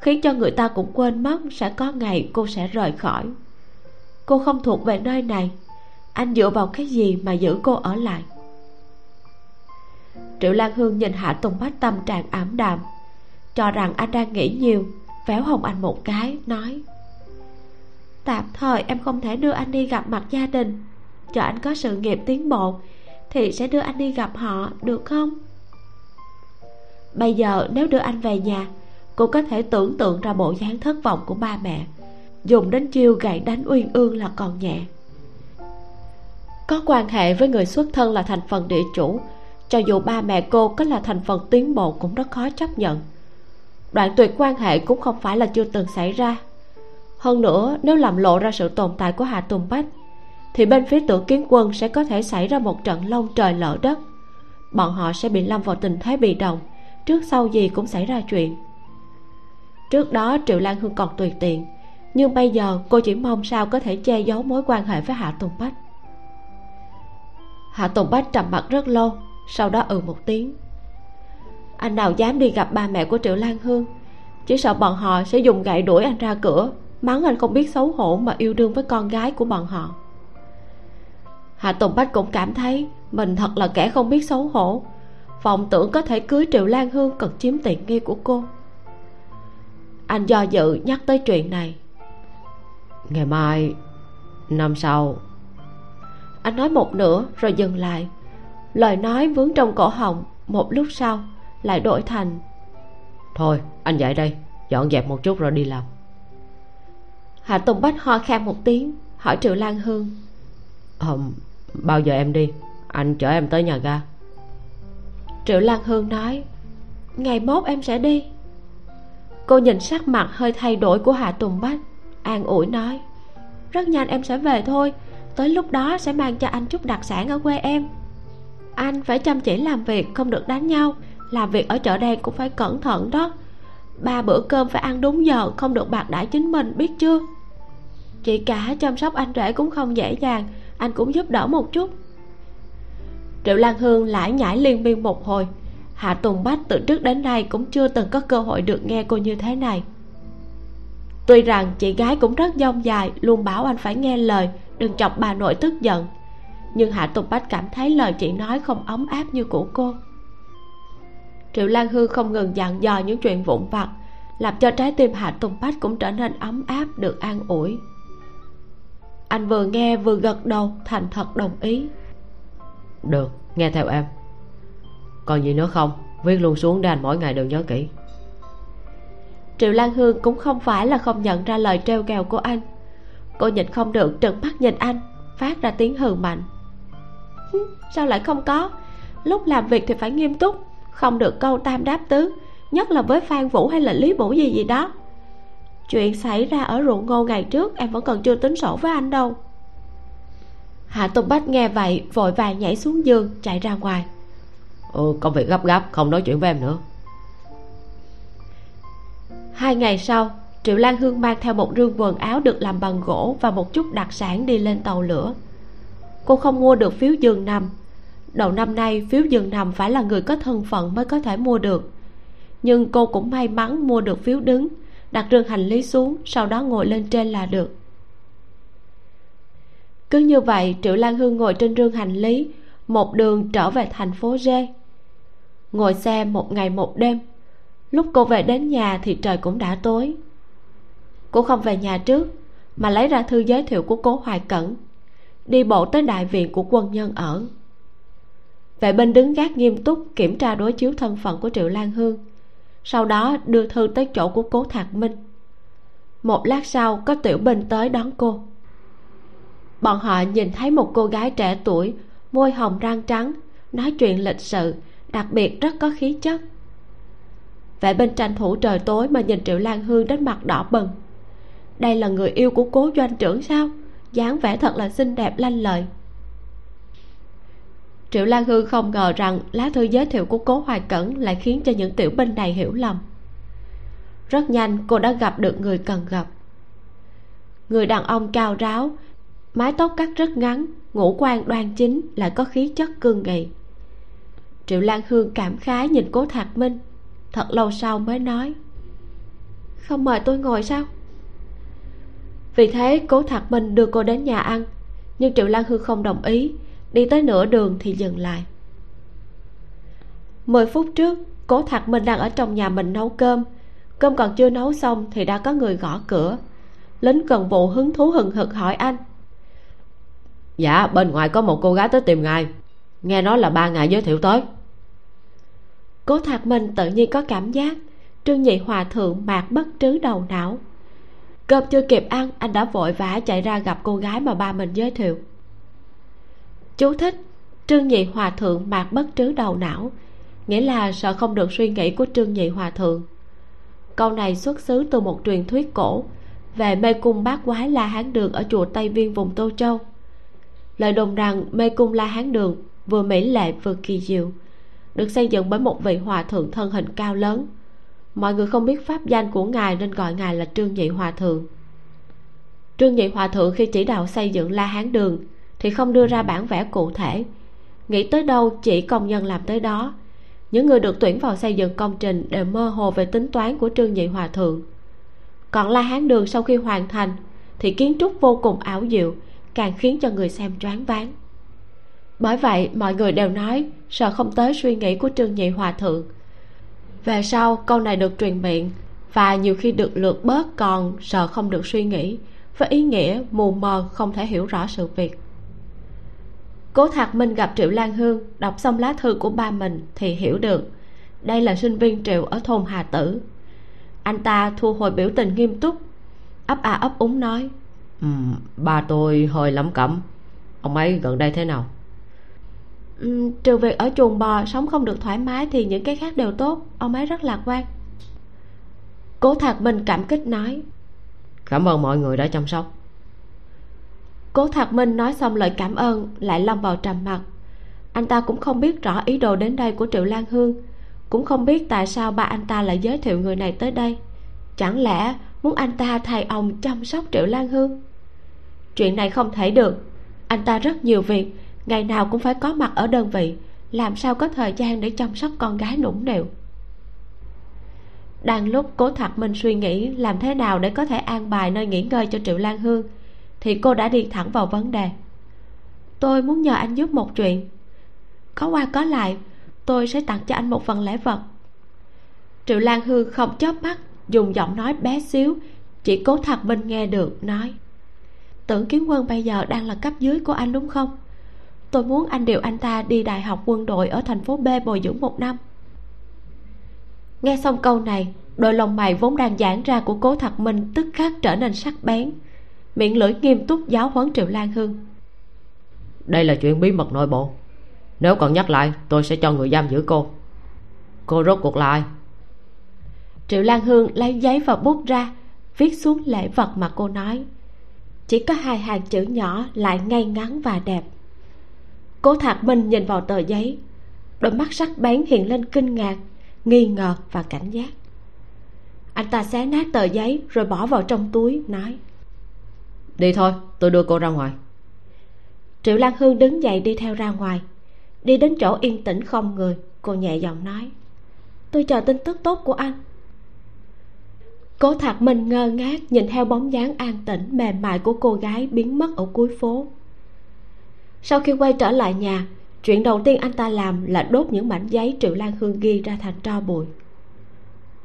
khiến cho người ta cũng quên mất sẽ có ngày cô sẽ rời khỏi. Cô không thuộc về nơi này. Anh dựa vào cái gì mà giữ cô ở lại? Triệu lan hương nhìn hạ tùng bách tâm trạng ảm đạm, cho rằng anh đang nghĩ nhiều, véo hồng anh một cái, nói, tạm thời em không thể đưa anh đi gặp mặt gia đình. Chờ anh có sự nghiệp tiến bộ thì sẽ đưa anh đi gặp họ, được không? Bây giờ nếu đưa anh về nhà, cô có thể tưởng tượng ra bộ dáng thất vọng của ba mẹ. Dùng đến chiêu gậy đánh uyên ương là còn nhẹ. Có quan hệ với người xuất thân là thành phần địa chủ, cho dù ba mẹ cô có là thành phần tiến bộ cũng rất khó chấp nhận. Đoạn tuyệt quan hệ cũng không phải là chưa từng xảy ra. Hơn nữa, nếu làm lộ ra sự tồn tại của hạ tùng bách, thì bên phía tử kiến quân sẽ có thể xảy ra một trận lông trời lỡ đất. Bọn họ sẽ bị lâm vào tình thế bị động trước sau gì cũng xảy ra chuyện. Trước đó, triệu lan hương còn tùy tiện, nhưng bây giờ cô chỉ mong sao có thể che giấu mối quan hệ với hạ tùng bách. Hạ tùng bách trầm mặt rất lâu, sau đó ừ một tiếng. Anh nào dám đi gặp ba mẹ của triệu lan hương, chỉ sợ bọn họ sẽ dùng gậy đuổi anh ra cửa, mắng anh không biết xấu hổ mà yêu đương với con gái của bọn họ. Hạ tùng bách cũng cảm thấy mình thật là kẻ không biết xấu hổ vọng tưởng có thể cưới triệu lan hương cần chiếm tiện nghi của cô. Anh do dự nhắc tới chuyện này. Ngày mai năm sau. Anh nói một nửa rồi dừng lại. Lời nói vướng trong cổ họng một lúc sau lại đổi thành. Thôi anh dậy đây dọn dẹp một chút rồi đi làm. Hạ tùng bách ho khan một tiếng hỏi triệu lan hương. Ờ, bao giờ em đi? Anh chở em tới nhà ga triệu lan hương nói, ngày mốt em sẽ đi. Cô nhìn sắc mặt hơi thay đổi của hạ tùng bách, an ủi nói, rất nhanh em sẽ về thôi, tới lúc đó sẽ mang cho anh chút đặc sản ở quê em. Anh phải chăm chỉ làm việc, không được đánh nhau, làm việc ở chợ đen cũng phải cẩn thận đó. Ba bữa cơm phải ăn đúng giờ, không được bạc đãi chính mình, biết chưa? Chị cả chăm sóc anh rể cũng không dễ dàng, anh cũng giúp đỡ một chút triệu lan hương lải nhải liên miên một hồi. Hạ tùng bách từ trước đến nay cũng chưa từng có cơ hội được nghe cô như thế này. Tuy rằng chị gái cũng rất dông dài, luôn bảo anh phải nghe lời, đừng chọc bà nội tức giận. Nhưng hạ tùng bách cảm thấy lời chị nói không ấm áp như của cô. Triệu lan hương không ngừng dặn dò những chuyện vụn vặt, làm cho trái tim hạ tùng bách cũng trở nên ấm áp được an ủi. Anh vừa nghe vừa gật đầu, thành thật đồng ý được, nghe theo em. Còn gì nữa không? Viết luôn xuống để anh mỗi ngày đều nhớ kỹ. Triệu lan hương cũng không phải là không nhận ra lời treo ghẹo của anh. Cô nhìn không được trừng mắt nhìn anh, phát ra tiếng hừ mạnh. Sao lại không có? Lúc làm việc thì phải nghiêm túc, không được câu tam đáp tứ, nhất là với phan vũ hay là lý vũ gì gì đó. Chuyện xảy ra ở ruộng ngô ngày trước em vẫn còn chưa tính sổ với anh đâu hạ tùng bách nghe vậy vội vàng nhảy xuống giường chạy ra ngoài. Ừ công việc gấp gáp không nói chuyện với em nữa. Hai ngày sau triệu lan hương mang theo một rương quần áo được làm bằng gỗ và một chút đặc sản đi lên tàu lửa. Cô không mua được phiếu giường nằm. Đầu năm nay phiếu giường nằm phải là người có thân phận mới có thể mua được. Nhưng cô cũng may mắn mua được phiếu đứng đặt rương hành lý xuống sau đó ngồi lên trên là được cứ như vậy, triệu lan hương ngồi trên rương hành lý, một đường trở về thành phố rê ngồi xe một ngày một đêm. Lúc cô về đến nhà thì trời cũng đã tối. Cô không về nhà trước, mà lấy ra thư giới thiệu của cố hoài cẩn, đi bộ tới đại viện của quân nhân ở. Vệ binh đứng gác nghiêm túc kiểm tra đối chiếu thân phận của triệu lan hương, sau đó đưa thư tới chỗ của cố thạc minh. Một lát sau, có tiểu binh tới đón cô bọn họ nhìn thấy một cô gái trẻ tuổi, môi hồng răng trắng, nói chuyện lịch sự, đặc biệt rất có khí chất. Vệ binh tranh thủ trời tối mà nhìn triệu lan hương đến mặt đỏ bừng. Đây là người yêu của cố doanh trưởng sao? dáng vẻ thật là xinh đẹp lanh lợi. Triệu lan hương không ngờ rằng lá thư giới thiệu của cố hoài cẩn lại khiến cho những tiểu binh này hiểu lầm. Rất nhanh, cô đã gặp được người cần gặp. Người đàn ông cao ráo mái tóc cắt rất ngắn, ngũ quan đoan chính lại có khí chất cương nghị. Triệu lan hương cảm khái nhìn cố thạc minh, thật lâu sau mới nói, không mời tôi ngồi sao? Vì thế cố thạc minh đưa cô đến nhà ăn, nhưng triệu lan hương không đồng ý, đi tới nửa đường thì dừng lại. Mười phút trước, cố thạc minh đang ở trong nhà mình nấu cơm. Cơm còn chưa nấu xong thì đã có người gõ cửa. Lính cần vụ hứng thú hừng hực hỏi anh dạ bên ngoài có một cô gái tới tìm ngài. Nghe nói là ba ngài giới thiệu tới. Cố thạc minh tự nhiên có cảm giác trương nhị hòa thượng mạc bất trứ đầu não. Cơm chưa kịp ăn, anh đã vội vã chạy ra gặp cô gái mà ba mình giới thiệu. Chú thích, trương nhị hòa thượng mạc bất trứ đầu não, nghĩa là sợ không được suy nghĩ của trương nhị hòa thượng. Câu này xuất xứ từ một truyền thuyết cổ về mê cung bát quái la hán đường ở chùa tây viên, vùng tô châu lời đồn rằng mê cung la hán đường vừa mỹ lệ vừa kỳ diệu, được xây dựng bởi một vị hòa thượng thân hình cao lớn. Mọi người không biết pháp danh của ngài nên gọi ngài là trương nhị hòa thượng. Trương nhị hòa thượng khi chỉ đạo xây dựng la hán đường thì không đưa ra bản vẽ cụ thể. Nghĩ tới đâu chỉ công nhân làm tới đó. Những người được tuyển vào xây dựng công trình đều mơ hồ về tính toán của trương nhị hòa thượng. Còn la hán đường sau khi hoàn thành thì kiến trúc vô cùng ảo diệu càng khiến cho người xem choáng váng. Bởi vậy, mọi người đều nói sợ không tới suy nghĩ của trương nhị hòa thượng. Về sau, câu này được truyền miệng và nhiều khi được lượt bớt còn sợ không được suy nghĩ với ý nghĩa mù mờ không thể hiểu rõ sự việc. Cố thạc minh gặp triệu lan hương, đọc xong lá thư của ba mình thì hiểu được đây là sinh viên triệu ở thôn hà tử. Anh ta thu hồi biểu tình nghiêm túc, ấp à ấp úng nói ừ, ba tôi hơi lắm cẩm ông ấy gần đây thế nào? Ừ, trừ việc ở chuồng bò sống không được thoải mái thì những cái khác đều tốt. Ông ấy rất lạc quan. Cố thạc minh cảm kích nói. Cảm ơn mọi người đã chăm sóc. Cố thạc minh nói xong lời cảm ơn lại lâm vào trầm mặc anh ta cũng không biết rõ ý đồ đến đây của triệu lan hương. Cũng không biết tại sao ba anh ta lại giới thiệu người này tới đây. Chẳng lẽ muốn anh ta thay ông chăm sóc triệu lan hương chuyện này không thể được. Anh ta rất nhiều việc, ngày nào cũng phải có mặt ở đơn vị, làm sao có thời gian để chăm sóc con gái nũng nịu. Đang lúc cố thạc minh suy nghĩ làm thế nào để có thể an bài nơi nghỉ ngơi cho triệu lan hương, thì cô đã đi thẳng vào vấn đề. Tôi muốn nhờ anh giúp một chuyện. Có qua có lại, tôi sẽ tặng cho anh một phần lễ vật. Triệu lan hương không chớp mắt, dùng giọng nói bé xíu, chỉ cố thật minh nghe được, nói tưởng kiến quân bây giờ đang là cấp dưới của anh đúng không? Tôi muốn anh điều anh ta đi đại học quân đội ở thành phố b bồi dưỡng một năm. Nghe xong câu này đôi lông mày vốn đang giãn ra của cố thật minh tức khắc trở nên sắc bén. Miệng lưỡi nghiêm túc giáo huấn triệu lan hương. Đây là chuyện bí mật nội bộ. Nếu còn nhắc lại tôi sẽ cho người giam giữ cô. Cô rốt cuộc là ai? Triệu lan hương lấy giấy và bút ra viết xuống lễ vật mà cô nói chỉ có hai hàng chữ nhỏ lại ngay ngắn và đẹp. Cố thạc minh nhìn vào tờ giấy. Đôi mắt sắc bén hiện lên kinh ngạc nghi ngờ và cảnh giác. Anh ta xé nát tờ giấy rồi bỏ vào trong túi nói đi thôi tôi đưa cô ra ngoài. Triệu lan hương đứng dậy đi theo ra ngoài. Đi đến chỗ yên tĩnh không người cô nhẹ giọng nói tôi chờ tin tức tốt của anh cố thạc minh ngơ ngác nhìn theo bóng dáng an tĩnh, mềm mại của cô gái biến mất ở cuối phố. Sau khi quay trở lại nhà, chuyện đầu tiên anh ta làm là đốt những mảnh giấy triệu lan hương ghi ra thành tro bụi.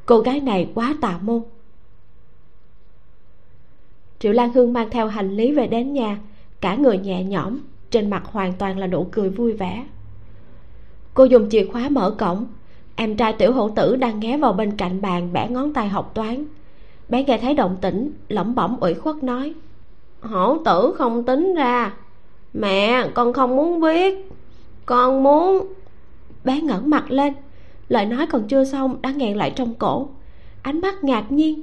Cô gái này quá tà môn. Triệu lan hương mang theo hành lý về đến nhà, cả người nhẹ nhõm, trên mặt hoàn toàn là nụ cười vui vẻ. Cô dùng chìa khóa mở cổng, em trai tiểu hậu tử đang ghé vào bên cạnh bàn bẻ ngón tay học toán bé nghe thấy động tĩnh, lẩm bẩm ủy khuất nói, hổ tử không tính ra. Mẹ, con không muốn biết. Con muốn bé ngẩng mặt lên, lời nói còn chưa xong đã nghẹn lại trong cổ. Ánh mắt ngạc nhiên.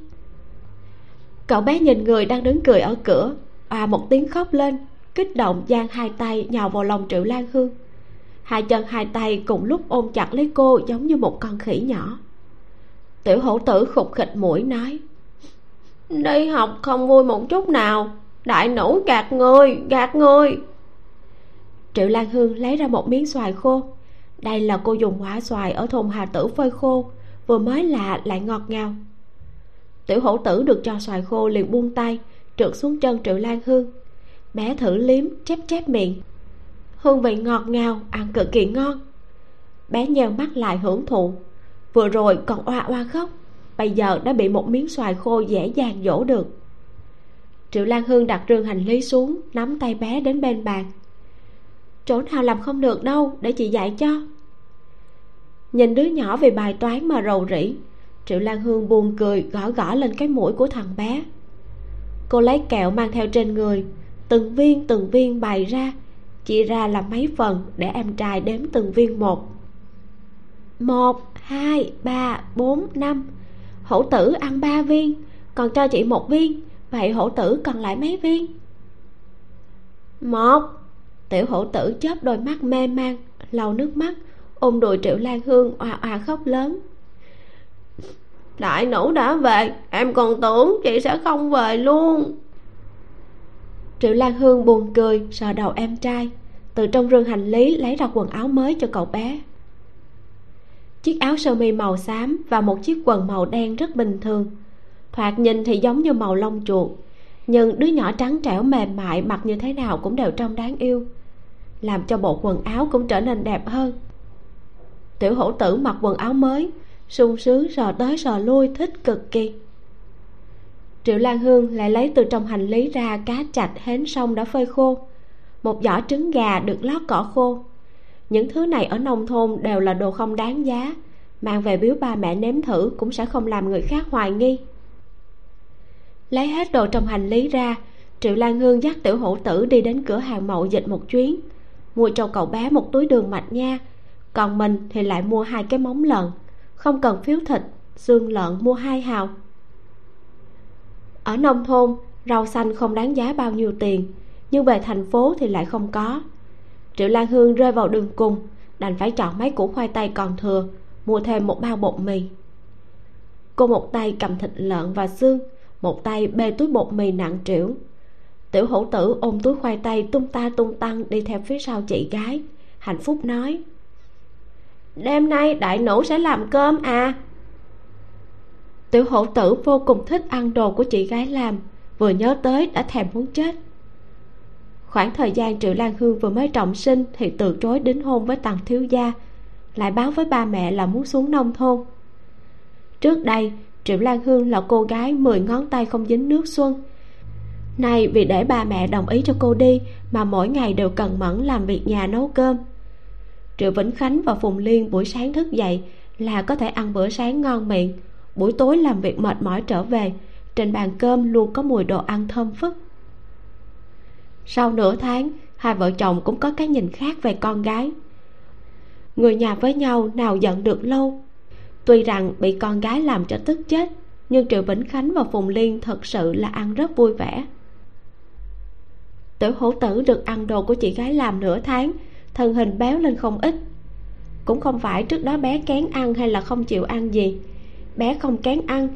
Cậu bé nhìn người đang đứng cười ở cửa à một tiếng khóc lên, kích động giang hai tay nhào vào lòng triệu lan hương. Hai chân hai tay cùng lúc ôm chặt lấy cô giống như một con khỉ nhỏ. Tiểu hổ tử khục khịch mũi nói đi học không vui một chút nào. Đại nũ gạt người gạt người. Triệu lan hương lấy ra một miếng xoài khô. Đây là cô dùng quả xoài ở thùng hà tử phơi khô, vừa mới lạ lại ngọt ngào. Tiểu hổ tử được cho xoài khô liền buông tay, trượt xuống chân triệu lan hương. Bé thử liếm, chép chép miệng. Hương vị ngọt ngào, ăn cực kỳ ngon. Bé nheo mắt lại hưởng thụ. Vừa rồi còn oa oa khóc bây giờ đã bị một miếng xoài khô dễ dàng dỗ được. Triệu lan hương đặt rương hành lý xuống, nắm tay bé đến bên bàn. Chỗ nào làm không được đâu, để chị dạy cho. Nhìn đứa nhỏ về bài toán mà rầu rĩ, triệu lan hương buồn cười gõ gõ lên cái mũi của thằng bé. Cô lấy kẹo mang theo trên người, từng viên từng viên bày ra, chia ra làm mấy phần để em trai đếm từng viên một. Một, hai, ba, bốn, năm hổ tử ăn ba viên, còn cho chị một viên, vậy hổ tử còn lại mấy viên? Một. Tiểu hổ tử chớp đôi mắt mê man lau nước mắt, ôm đùi triệu lan hương oà oà khóc lớn. Đại nũ đã về, em còn tưởng chị sẽ không về luôn. Triệu lan hương buồn cười sờ đầu em trai, từ trong rương hành lý lấy ra quần áo mới cho cậu bé chiếc áo sơ mi màu xám và một chiếc quần màu đen rất bình thường. Thoạt nhìn thì giống như màu lông chuột, nhưng đứa nhỏ trắng trẻo mềm mại, mặc như thế nào cũng đều trông đáng yêu, làm cho bộ quần áo cũng trở nên đẹp hơn. Tiểu hổ tử mặc quần áo mới, sung sướng sờ tới sờ lui, thích cực kỳ. Triệu lan hương lại lấy từ trong hành lý ra cá chạch hến sông đã phơi khô. Một giỏ trứng gà được lót cỏ khô những thứ này ở nông thôn đều là đồ không đáng giá. Mang về biếu ba mẹ nếm thử cũng sẽ không làm người khác hoài nghi. Lấy hết đồ trong hành lý ra, triệu lan hương dắt tiểu hổ tử đi đến cửa hàng mậu dịch một chuyến. Mua cho cậu bé một túi đường mạch nha, còn mình thì lại mua hai cái móng lợn. Không cần phiếu thịt, xương lợn mua hai hào. Ở nông thôn, rau xanh không đáng giá bao nhiêu tiền, nhưng về thành phố thì lại không có triệu lan hương rơi vào đường cùng, đành phải chọn mấy củ khoai tây còn thừa, mua thêm một bao bột mì. Cô một tay cầm thịt lợn và xương, một tay bê túi bột mì nặng trĩu. Tiểu hữu tử ôm túi khoai tây tung ta tung tăng đi theo phía sau chị gái, hạnh phúc nói. Đêm nay đại nũ sẽ làm cơm à? Tiểu hổ tử vô cùng thích ăn đồ của chị gái làm, vừa nhớ tới đã thèm muốn chết khoảng thời gian triệu lan hương vừa mới trọng sinh thì từ chối đính hôn với tằng thiếu gia, lại báo với ba mẹ là muốn xuống nông thôn. Trước đây triệu lan hương là cô gái mười ngón tay không dính nước xuân. Nay vì để ba mẹ đồng ý cho cô đi mà mỗi ngày đều cần mẫn làm việc nhà nấu cơm. Triệu vĩnh khánh và phùng liên buổi sáng thức dậy là có thể ăn bữa sáng ngon miệng. Buổi tối làm việc mệt mỏi trở về, trên bàn cơm luôn có mùi đồ ăn thơm phức sau nửa tháng, hai vợ chồng cũng có cái nhìn khác về con gái. Người nhà với nhau nào giận được lâu. Tuy rằng bị con gái làm cho tức chết, nhưng triệu vĩnh khánh và phùng liên thật sự là ăn rất vui vẻ. Tiểu hổ tử được ăn đồ của chị gái làm nửa tháng, thân hình béo lên không ít. Cũng không phải trước đó bé kén ăn hay là không chịu ăn gì. Bé không kén ăn,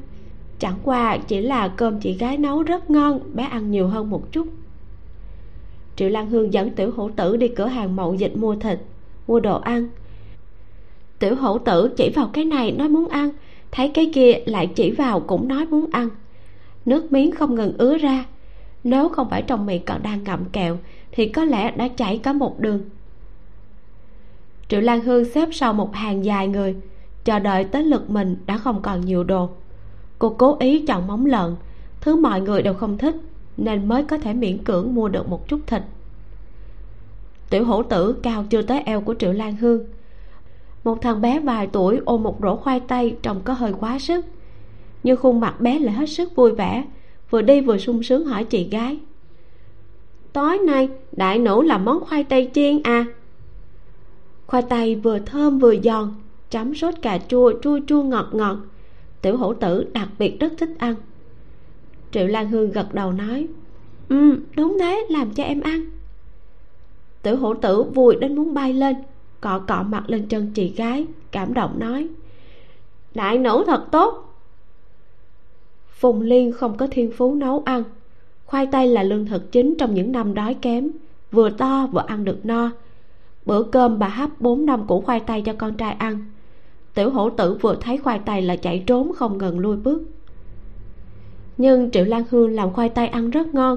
chẳng qua chỉ là cơm chị gái nấu rất ngon, bé ăn nhiều hơn một chút triệu lan hương dẫn tiểu hổ tử đi cửa hàng mậu dịch mua thịt, mua đồ ăn. Tiểu hổ tử chỉ vào cái này nói muốn ăn, thấy cái kia lại chỉ vào cũng nói muốn ăn. Nước miếng không ngừng ứa ra. Nếu không phải trong miệng còn đang ngậm kẹo, thì có lẽ đã chảy cả một đường. Triệu lan hương xếp sau một hàng dài người, chờ đợi tới lượt mình đã không còn nhiều đồ. Cô cố ý chọn móng lợn, thứ mọi người đều không thích nên mới có thể miễn cưỡng mua được một chút thịt. Tiểu hổ tử cao chưa tới eo của triệu lan hương. Một thằng bé vài tuổi ôm một rổ khoai tây trông có hơi quá sức, nhưng khuôn mặt bé lại hết sức vui vẻ, vừa đi vừa sung sướng hỏi chị gái. Tối nay đại nũ làm món khoai tây chiên à? Khoai tây vừa thơm vừa giòn, chấm sốt cà chua chua chua ngọt ngọt. Tiểu hổ tử đặc biệt rất thích ăn triệu lan hương gật đầu nói ừ đúng thế, làm cho em ăn. Tiểu hổ tử vui đến muốn bay lên, cọ cọ mặt lên chân chị gái, cảm động nói, đại nữ thật tốt. Phùng liên không có thiên phú nấu ăn, khoai tây là lương thực chính trong những năm đói kém, vừa to vừa ăn được no. Bữa cơm bà hấp bốn năm củ khoai tây cho con trai ăn. Tiểu hổ tử vừa thấy khoai tây là chạy trốn không ngừng lui bước nhưng triệu lan hương làm khoai tây ăn rất ngon.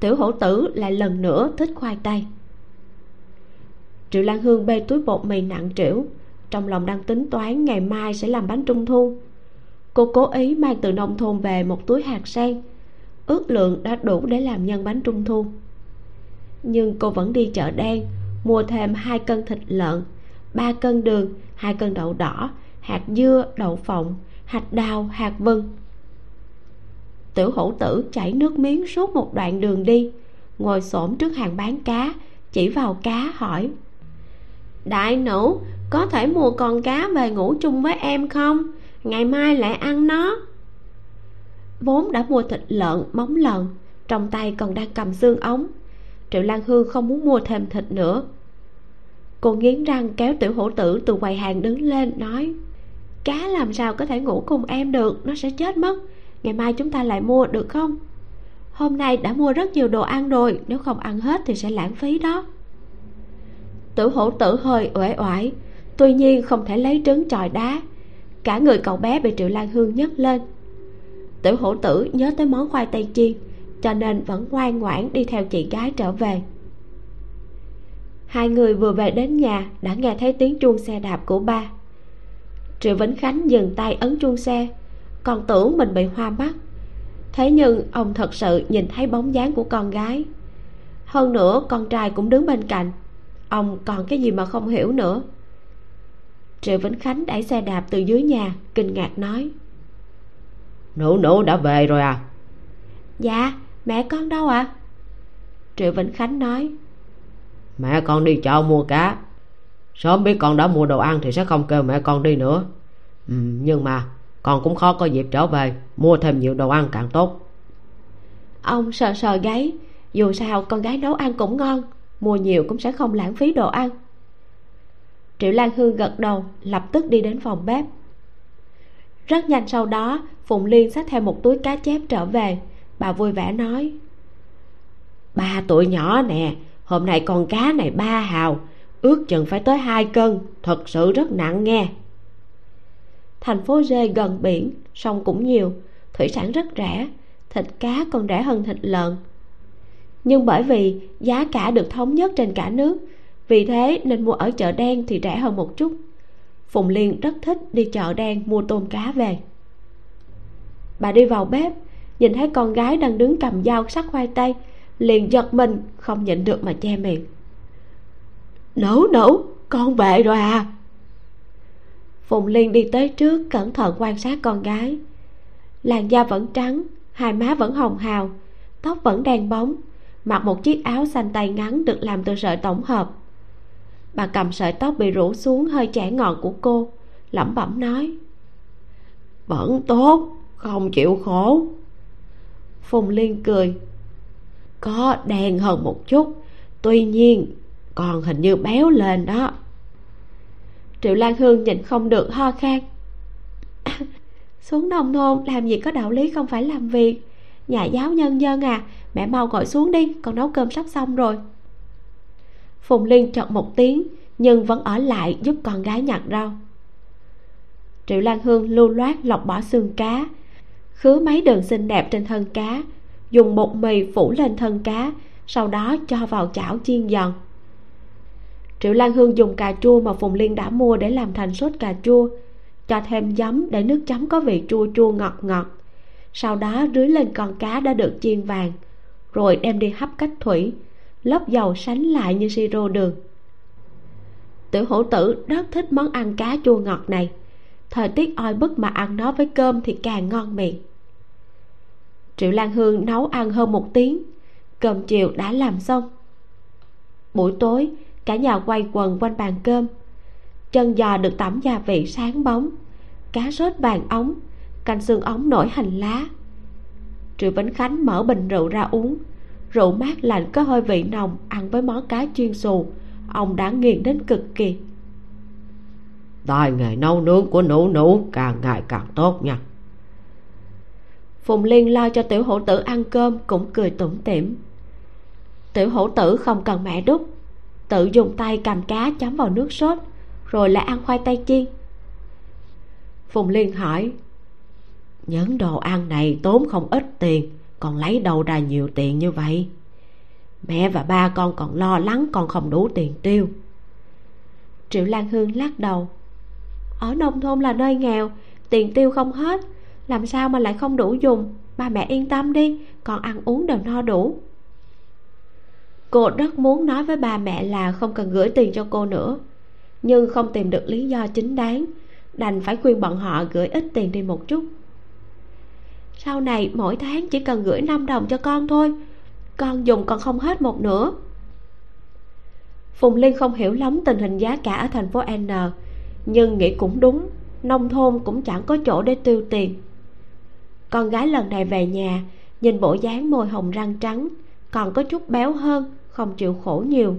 Tiểu hổ tử lại lần nữa thích khoai tây. Triệu lan hương bê túi bột mì nặng trĩu. Trong lòng đang tính toán ngày mai sẽ làm bánh trung thu. Cô cố ý mang từ nông thôn về một túi hạt sen. Ước lượng đã đủ để làm nhân bánh trung thu. Nhưng cô vẫn đi chợ đen, mua thêm hai cân thịt lợn, ba cân đường, hai cân đậu đỏ, hạt dưa, đậu phộng, hạt đào, hạt vừng tiểu hữu tử chảy nước miếng suốt một đoạn đường đi. Ngồi xổm trước hàng bán cá, chỉ vào cá hỏi. Đại nữ, có thể mua con cá về ngủ chung với em không? Ngày mai lại ăn nó. Vốn đã mua thịt lợn, móng lợn, trong tay còn đang cầm xương ống. Triệu lan hương không muốn mua thêm thịt nữa. Cô nghiến răng kéo tiểu hổ tử từ quầy hàng đứng lên, nói, cá làm sao có thể ngủ cùng em được? Nó sẽ chết mất ngày mai chúng ta lại mua được không? Hôm nay đã mua rất nhiều đồ ăn rồi, nếu không ăn hết thì sẽ lãng phí đó. Tử hổ tử hơi uể oải, tuy nhiên không thể lấy trứng chọi đá. Cả người cậu bé bị triệu lan hương nhấc lên. Tử hổ tử nhớ tới món khoai tây chiên, cho nên vẫn ngoan ngoãn đi theo chị gái trở về. Hai người vừa về đến nhà, đã nghe thấy tiếng chuông xe đạp của ba. Triệu vĩnh khánh dừng tay ấn chuông xe còn tưởng mình bị hoa mắt. Thế nhưng ông thật sự nhìn thấy bóng dáng của con gái. Hơn nữa con trai cũng đứng bên cạnh. Ông còn cái gì mà không hiểu nữa. Triệu vĩnh khánh đẩy xe đạp từ dưới nhà kinh ngạc nói. Nữ nữ đã về rồi à? Dạ mẹ con đâu ạ? À? triệu vĩnh khánh nói. Mẹ con đi chợ mua cá. Sớm biết con đã mua đồ ăn thì sẽ không kêu mẹ con đi nữa. Ừ, nhưng mà con cũng khó có dịp trở về, mua thêm nhiều đồ ăn càng tốt. Ông sờ sờ gáy, dù sao con gái nấu ăn cũng ngon, mua nhiều cũng sẽ không lãng phí đồ ăn. Triệu lan hương gật đầu, lập tức đi đến phòng bếp. Rất nhanh sau đó, phụng liên xách theo một túi cá chép trở về. Bà vui vẻ nói, ba tuổi nhỏ nè, hôm nay con cá này ba hào, ước chừng phải tới hai cân, thật sự rất nặng nghe thành phố dê gần biển, sông cũng nhiều, thủy sản rất rẻ, thịt cá còn rẻ hơn thịt lợn. Nhưng bởi vì giá cả được thống nhất trên cả nước, vì thế nên mua ở chợ đen thì rẻ hơn một chút. Phùng liên rất thích đi chợ đen mua tôm cá về. Bà đi vào bếp, nhìn thấy con gái đang đứng cầm dao sắc khoai tây, liền giật mình, không nhịn được mà che miệng. Nấu nấu, con về rồi à phùng liên đi tới trước, cẩn thận quan sát con gái. Làn da vẫn trắng, hai má vẫn hồng hào, tóc vẫn đen bóng, mặc một chiếc áo xanh tay ngắn được làm từ sợi tổng hợp. Bà cầm sợi tóc bị rủ xuống hơi chẻ ngọn của cô, lẩm bẩm nói, vẫn tốt, không chịu khổ. Phùng liên cười, có đen hơn một chút, tuy nhiên còn hình như béo lên đó triệu lan hương nhìn không được ho khan. [LAUGHS] Xuống nông thôn, làm gì có đạo lý không phải làm việc. Nhà giáo nhân dân à mẹ mau gọi xuống đi, con nấu cơm sắp xong rồi. Phùng liên chợt một tiếng, nhưng vẫn ở lại giúp con gái nhặt rau. Triệu lan hương lưu loát lọc bỏ xương cá, khứa mấy đường xinh đẹp trên thân cá, dùng bột mì phủ lên thân cá, sau đó cho vào chảo chiên giòn triệu lan hương dùng cà chua mà phùng liên đã mua để làm thành sốt cà chua, cho thêm giấm để nước chấm có vị chua chua ngọt ngọt. Sau đó rưới lên con cá đã được chiên vàng, rồi đem đi hấp cách thủy lớp dầu sánh lại như siro đường. Tiểu hổ tử rất thích món ăn cá chua ngọt này. Thời tiết oi bức mà ăn nó với cơm thì càng ngon miệng. Triệu lan hương nấu ăn hơn một tiếng, cơm chiều đã làm xong. Buổi tối cả nhà quay quần quanh bàn cơm. Chân giò được tẩm gia vị sáng bóng. Cá sốt vàng ống canh xương ống nổi hành lá. Triệu vĩnh khánh mở bình rượu ra uống. Rượu mát lạnh có hơi vị nồng ăn với món cá chiên xù. Ông đã nghiền đến cực kỳ. Tài nghề nấu nướng của nụ nụ càng ngày càng tốt nha. Phùng liên lo cho tiểu hổ tử ăn cơm cũng cười tủm tỉm. Tiểu hổ tử không cần mẹ đút tự dùng tay cầm cá chấm vào nước sốt, rồi lại ăn khoai tây chiên. Phùng liên hỏi, những đồ ăn này tốn không ít tiền, còn lấy đâu ra nhiều tiền như vậy? Mẹ và ba con còn lo lắng con không đủ tiền tiêu. Triệu lan hương lắc đầu, ở nông thôn là nơi nghèo, tiền tiêu không hết, làm sao mà lại không đủ dùng? Ba mẹ yên tâm đi, con ăn uống đều no đủ cô rất muốn nói với ba mẹ là không cần gửi tiền cho cô nữa. Nhưng không tìm được lý do chính đáng, đành phải khuyên bọn họ gửi ít tiền đi một chút. Sau này, mỗi tháng chỉ cần gửi 5 đồng cho con thôi. Con dùng còn không hết một nửa. Phùng liên không hiểu lắm tình hình giá cả ở thành phố n, nhưng nghĩ cũng đúng, nông thôn cũng chẳng có chỗ để tiêu tiền. Con gái lần này về nhà, nhìn bộ dáng môi hồng răng trắng, còn có chút béo hơn không chịu khổ nhiều.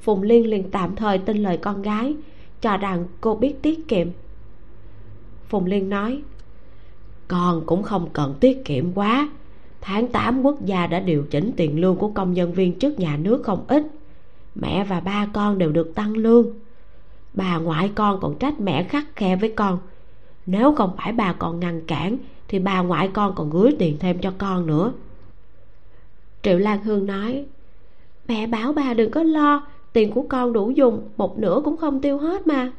Phùng liên liền tạm thời tin lời con gái, cho rằng cô biết tiết kiệm. Phùng liên nói, con cũng không cần tiết kiệm quá. Tháng 8 quốc gia đã điều chỉnh tiền lương của công nhân viên trước nhà nước không ít. Mẹ và ba con đều được tăng lương. Bà ngoại con còn trách mẹ khắc khe với con. Nếu không phải bà còn ngăn cản, thì bà ngoại con còn gửi tiền thêm cho con nữa. Triệu lan hương nói mẹ bảo bà đừng có lo tiền của con đủ dùng một nửa cũng không tiêu hết mà.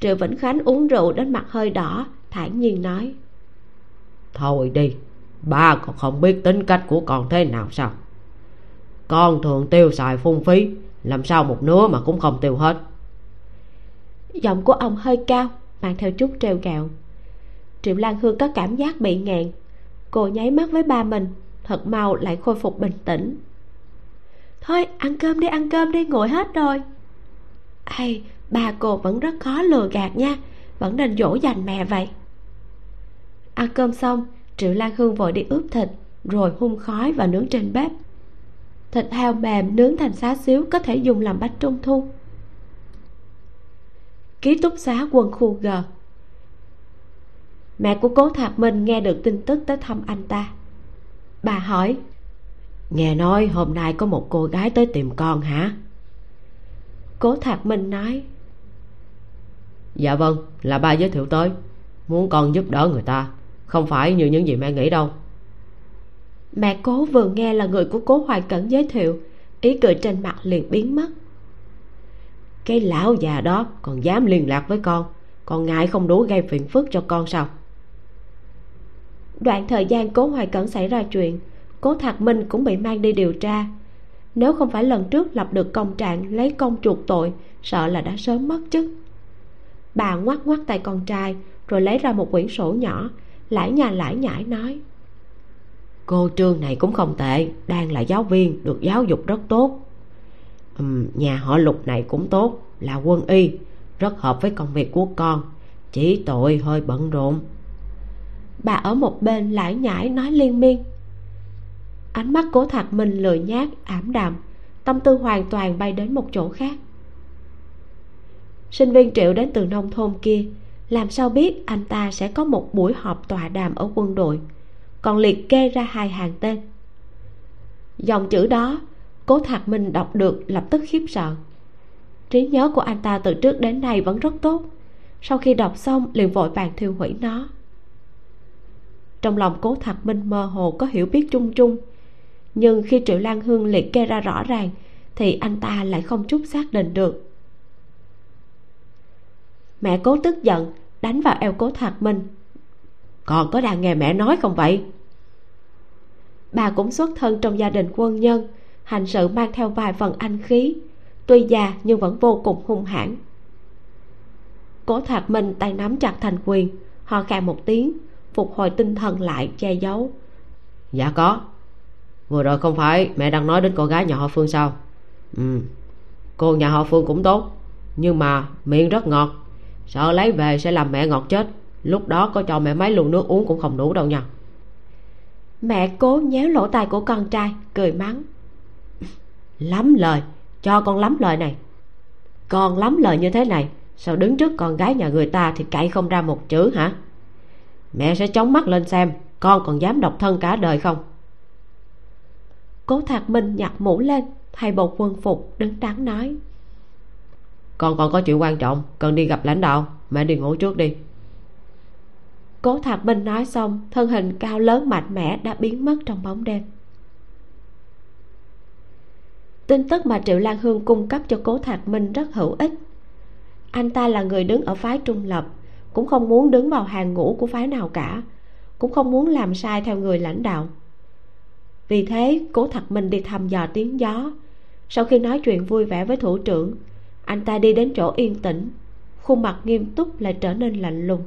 Triệu vĩnh khánh uống rượu đến mặt hơi đỏ thản nhiên nói. Thôi đi ba còn không biết tính cách của con thế nào sao? Con thường tiêu xài phung phí làm sao một nửa mà cũng không tiêu hết? Giọng của ông hơi cao mang theo chút trêu gạo triệu lan hương có cảm giác bị ngẹn cô nháy mắt với ba mình thật mau lại khôi phục bình tĩnh thôi, ăn cơm đi, ăn cơm đi nguội hết rồi. Hay bà cô vẫn rất khó lừa gạt nha. Vẫn nên dỗ dành mẹ vậy. Ăn cơm xong, triệu lan hương vội đi ướp thịt, rồi hun khói và nướng trên bếp. Thịt heo mềm nướng thành xá xíu, có thể dùng làm bánh trung thu. Ký túc xá quân khu g. Mẹ của cố thạc minh nghe được tin tức tới thăm anh ta. Bà hỏi nghe nói hôm nay có một cô gái tới tìm con hả? Cố thạc minh nói. Dạ vâng là ba giới thiệu tới. Muốn con giúp đỡ người ta không phải như những gì mẹ nghĩ đâu. Mẹ cố vừa nghe là người của cố hoài cẩn giới thiệu. Ý cười trên mặt liền biến mất. Cái lão già đó còn dám liên lạc với con còn ngại không đủ gây phiền phức cho con sao? Đoạn thời gian cố hoài cẩn xảy ra chuyện cố thạc minh cũng bị mang đi điều tra. Nếu không phải lần trước lập được công trạng lấy công chuộc tội sợ là đã sớm mất chức. Bà ngoắt ngoắt tay con trai rồi lấy ra một quyển sổ nhỏ lải nhà lải nhải nói. Cô trương này cũng không tệ đang là giáo viên được giáo dục rất tốt. Uhm, nhà họ lục này cũng tốt là quân y rất hợp với công việc của con chỉ tội hơi bận rộn. Bà ở một bên lải nhải nói liên miên ánh mắt cố thạc minh lười nhác, ảm đạm. Tâm tư hoàn toàn bay đến một chỗ khác. Sinh viên triệu đến từ nông thôn kia. Làm sao biết anh ta sẽ có một buổi họp tòa đàm ở quân đội? Còn liệt kê ra hai hàng tên. Dòng chữ đó, cố thạc minh đọc được lập tức khiếp sợ. Trí nhớ của anh ta từ trước đến nay vẫn rất tốt. Sau khi đọc xong, liền vội vàng thiêu hủy nó. Trong lòng cố thạc minh mơ hồ có hiểu biết chung chung nhưng khi triệu lan hương liệt kê ra rõ ràng, thì anh ta lại không chút xác định được. Mẹ cố tức giận, đánh vào eo cố thạc minh. Còn có đàn nghe mẹ nói không vậy? Bà cũng xuất thân trong gia đình quân nhân, hành sự mang theo vài phần anh khí, tuy già nhưng vẫn vô cùng hung hãn. Cố thạc minh tay nắm chặt thành quyền, ho khan một tiếng, phục hồi tinh thần lại che giấu. Dạ có vừa rồi không phải mẹ đang nói đến cô gái nhà họ phương sao? Ừ cô nhà họ phương cũng tốt nhưng mà miệng rất ngọt. Sợ lấy về sẽ làm mẹ ngọt chết. Lúc đó có cho mẹ mấy luôn nước uống cũng không đủ đâu nha. Mẹ cố nhéo lỗ tai của con trai cười mắng. [LAUGHS] Lắm lời cho con lắm lời này. Con lắm lời như thế này sao đứng trước con gái nhà người ta thì cậy không ra một chữ hả? Mẹ sẽ chống mắt lên xem con còn dám độc thân cả đời không cố thạc minh nhặt mũ lên thay bộ quân phục đứng đắn nói. Con còn có chuyện quan trọng cần đi gặp lãnh đạo mẹ đi ngủ trước đi. Cố thạc minh nói xong thân hình cao lớn mạnh mẽ đã biến mất trong bóng đêm. Tin tức mà triệu lan hương cung cấp cho cố thạc minh rất hữu ích. Anh ta là người đứng ở phái trung lập cũng không muốn đứng vào hàng ngũ của phái nào cả cũng không muốn làm sai theo người lãnh đạo vì thế, cố thật minh đi thăm dò tiếng gió. Sau khi nói chuyện vui vẻ với thủ trưởng, anh ta đi đến chỗ yên tĩnh. Khuôn mặt nghiêm túc lại trở nên lạnh lùng.